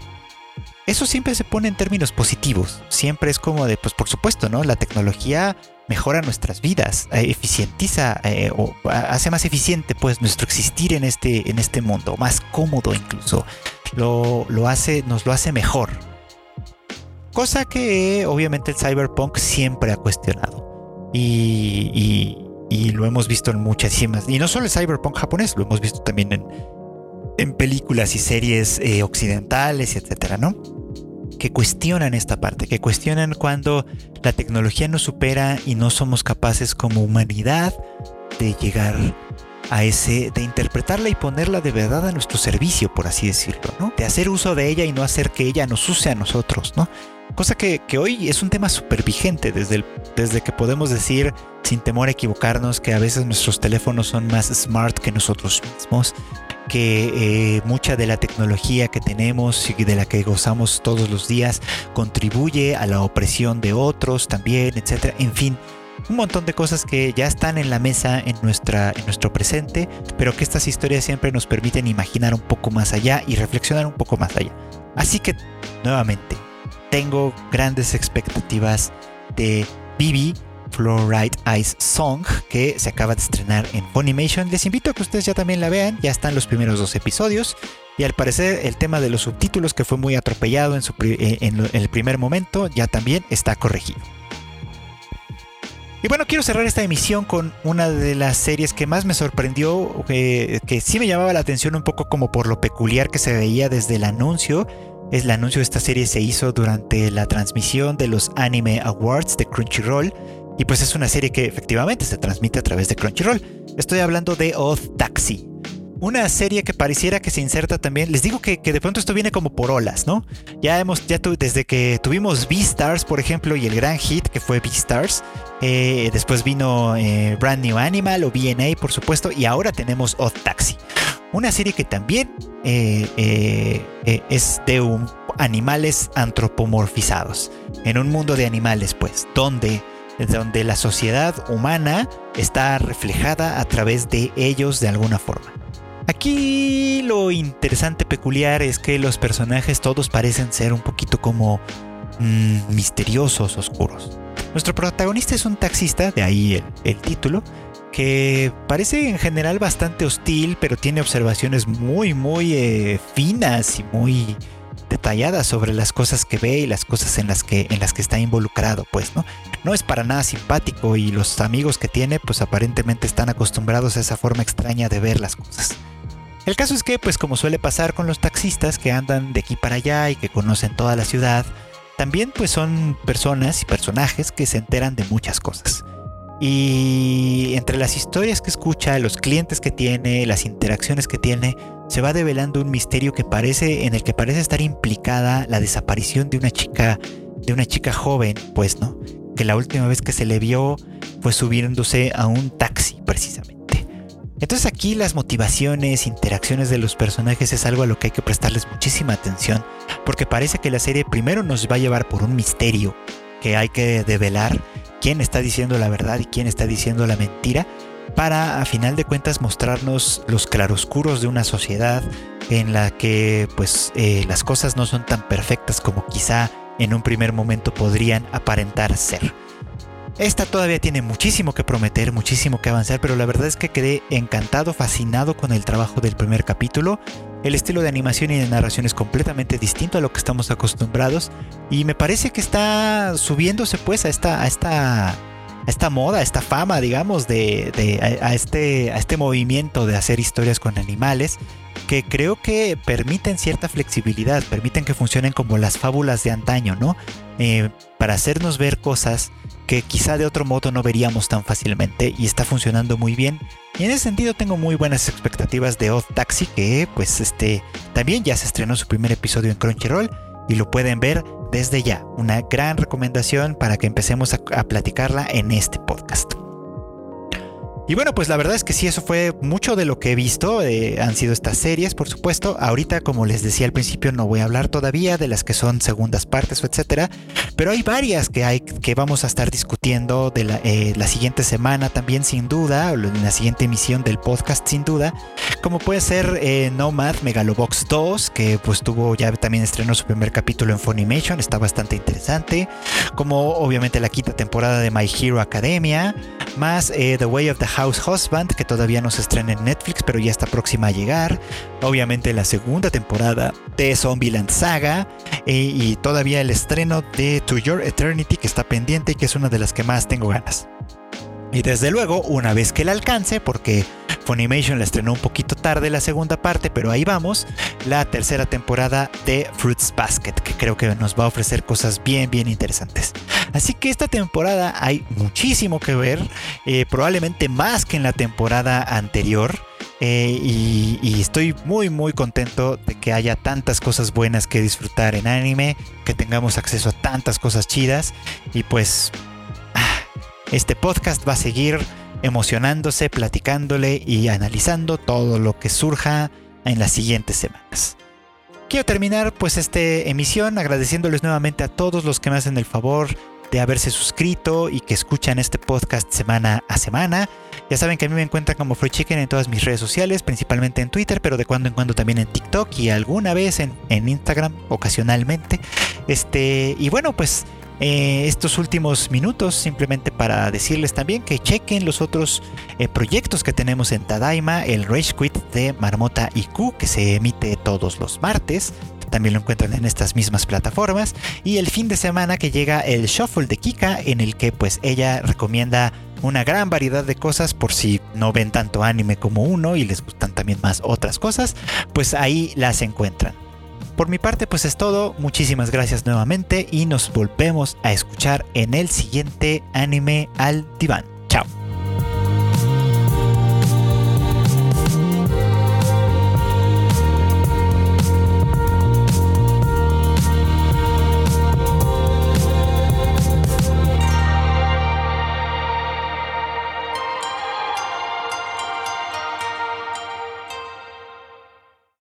Eso siempre se pone en términos positivos. Siempre es como de, pues por supuesto, ¿no? La tecnología mejora nuestras vidas, eh, eficientiza eh, o hace más eficiente pues nuestro existir en este, en este mundo, más cómodo incluso. Lo, lo hace, nos lo hace mejor. Cosa que obviamente el cyberpunk siempre ha cuestionado. y, y lo hemos visto en muchísimas, y no solo el cyberpunk japonés, lo hemos visto también en, en películas y series eh, occidentales, etcétera, ¿no? Que cuestionan esta parte, que cuestionan cuando la tecnología nos supera y no somos capaces como humanidad de llegar a ese, de interpretarla y ponerla de verdad a nuestro servicio, por así decirlo, ¿no? De hacer uso de ella y no hacer que ella nos use a nosotros, ¿no? Cosa que, hoy es un tema súper vigente desde, desde que podemos decir sin temor a equivocarnos que a veces nuestros teléfonos son más smart que nosotros mismos, que eh, mucha de la tecnología que tenemos y de la que gozamos todos los días contribuye a la opresión de otros también, etcétera. En fin, un montón de cosas que ya están en la mesa en, nuestra, en nuestro presente, pero que estas historias siempre nos permiten imaginar un poco más allá y reflexionar un poco más allá. Así que, nuevamente, tengo grandes expectativas de Bibi Fluoride Ice Song que se acaba de estrenar en Funimation. Les invito a que ustedes ya también la vean, ya están los primeros dos episodios. Y al parecer el tema de los subtítulos que fue muy atropellado en, eh, el primer momento ya también está corregido. Y bueno, quiero cerrar esta emisión con una de las series que más me sorprendió, que, que sí me llamaba la atención un poco como por lo peculiar que se veía desde el anuncio el anuncio de esta serie se hizo durante la transmisión de los Anime Awards de Crunchyroll y pues es una serie que efectivamente se transmite a través de Crunchyroll. Estoy hablando de Odd Taxi. Una serie que pareciera que se inserta también. Les digo que, de pronto esto viene como por olas, ¿no? Ya hemos, ya desde que tuvimos Beastars, por ejemplo, y el gran hit que fue Beastars. Eh, después vino eh, Brand New Animal o BNA, por supuesto. Y ahora tenemos Odd Taxi. Una serie que también eh, eh, es de un, animales antropomorfizados. En un mundo de animales, pues, donde, donde la sociedad humana está reflejada a través de ellos de alguna forma. Aquí lo interesante, peculiar, es que los personajes todos parecen ser un poquito como mm, misteriosos, oscuros. Nuestro protagonista es un taxista, de ahí el título, que parece en general bastante hostil, pero tiene observaciones muy, muy eh, finas y muy detalladas sobre las cosas que ve y las cosas en las que en las que está involucrado, pues, ¿no? No es para nada simpático y los amigos que tiene, pues aparentemente están acostumbrados a esa forma extraña de ver las cosas. El caso es que, pues como suele pasar con los taxistas que andan de aquí para allá y que conocen toda la ciudad, también pues son personas y personajes que se enteran de muchas cosas. Y entre las historias que escucha, los clientes que tiene, las interacciones que tiene, se va develando un misterio que parece, en el que parece estar implicada la desaparición de una chica, de una chica joven, pues, ¿no? Que la última vez que se le vio fue subiéndose a un taxi, precisamente. Entonces aquí las motivaciones, interacciones de los personajes es algo a lo que hay que prestarles muchísima atención, porque parece que la serie primero nos va a llevar por un misterio que hay que develar quién está diciendo la verdad y quién está diciendo la mentira, para a final de cuentas mostrarnos los claroscuros de una sociedad en la que pues eh, las cosas no son tan perfectas como quizá en un primer momento podrían aparentar ser. Esta todavía tiene muchísimo que prometer, muchísimo que avanzar, pero la verdad es que quedé encantado, fascinado con el trabajo del primer capítulo. El estilo de animación y de narración es completamente distinto a lo que estamos acostumbrados y me parece que está subiéndose pues a esta, a esta, a esta moda, a esta fama, digamos, de, a, este, a este movimiento de hacer historias con animales que creo que permiten cierta flexibilidad, permiten que funcionen como las fábulas de antaño, ¿no? Eh, para hacernos ver cosas que quizá de otro modo no veríamos tan fácilmente y está funcionando muy bien. Y en ese sentido tengo muy buenas expectativas de Odd Taxi, que pues este también ya se estrenó su primer episodio en Crunchyroll y lo pueden ver desde ya. Una gran recomendación para que empecemos a, platicarla en este podcast. Y bueno, pues la verdad es que sí, eso fue mucho de lo que he visto. Eh, han sido estas series, por supuesto. Ahorita, como les decía al principio, no voy a hablar todavía de las que son segundas partes o etcétera. Pero hay varias que hay que vamos a estar discutiendo de la, eh, siguiente semana también, sin duda, o en la siguiente emisión del podcast, sin duda. Como puede ser eh, Nomad Megalobox 2, que pues tuvo ya también estrenó su primer capítulo en Funimation, está bastante interesante. Como obviamente la quinta temporada de My Hero Academia, más The Way of the House Husband, que todavía no se estrena en Netflix, pero ya está próxima a llegar. Obviamente la segunda temporada de Zombieland Saga. Eh, y todavía el estreno de To Your Eternity, que está pendiente y que es una de las que más tengo ganas. Y desde luego, una vez que la alcance, porque Funimation la estrenó un poquito tarde la segunda parte, pero ahí vamos, la tercera temporada de Fruits Basket, que creo que nos va a ofrecer cosas bien, bien interesantes. Así que esta temporada hay muchísimo que ver, eh, probablemente más que en la temporada anterior. Eh, y, estoy muy muy contento de que haya tantas cosas buenas que disfrutar en anime, que tengamos acceso a tantas cosas chidas y pues ah, este podcast va a seguir emocionándose, platicándole y analizando todo lo que surja en las siguientes semanas. Quiero terminar pues esta emisión agradeciéndoles nuevamente a todos los que me hacen el favor de haberse suscrito y que escuchan este podcast semana a semana. Ya saben que a mí me encuentran como Free Chicken en todas mis redes sociales, principalmente en Twitter, pero de cuando en cuando también en TikTok y alguna vez en, en Instagram, ocasionalmente. Este, y bueno, pues eh, estos últimos minutos simplemente para decirles también que chequen los otros eh, proyectos que tenemos en Tadaima, el Rage Quit de Marmota IQ que se emite todos los martes. También lo encuentran en estas mismas plataformas. Y el fin de semana que llega el Shuffle de Kika, en el que pues ella recomienda una gran variedad de cosas por si no ven tanto anime como uno y les gustan también más otras cosas, pues ahí las encuentran. Por mi parte pues es todo, muchísimas gracias nuevamente y nos volvemos a escuchar en el siguiente anime al diván.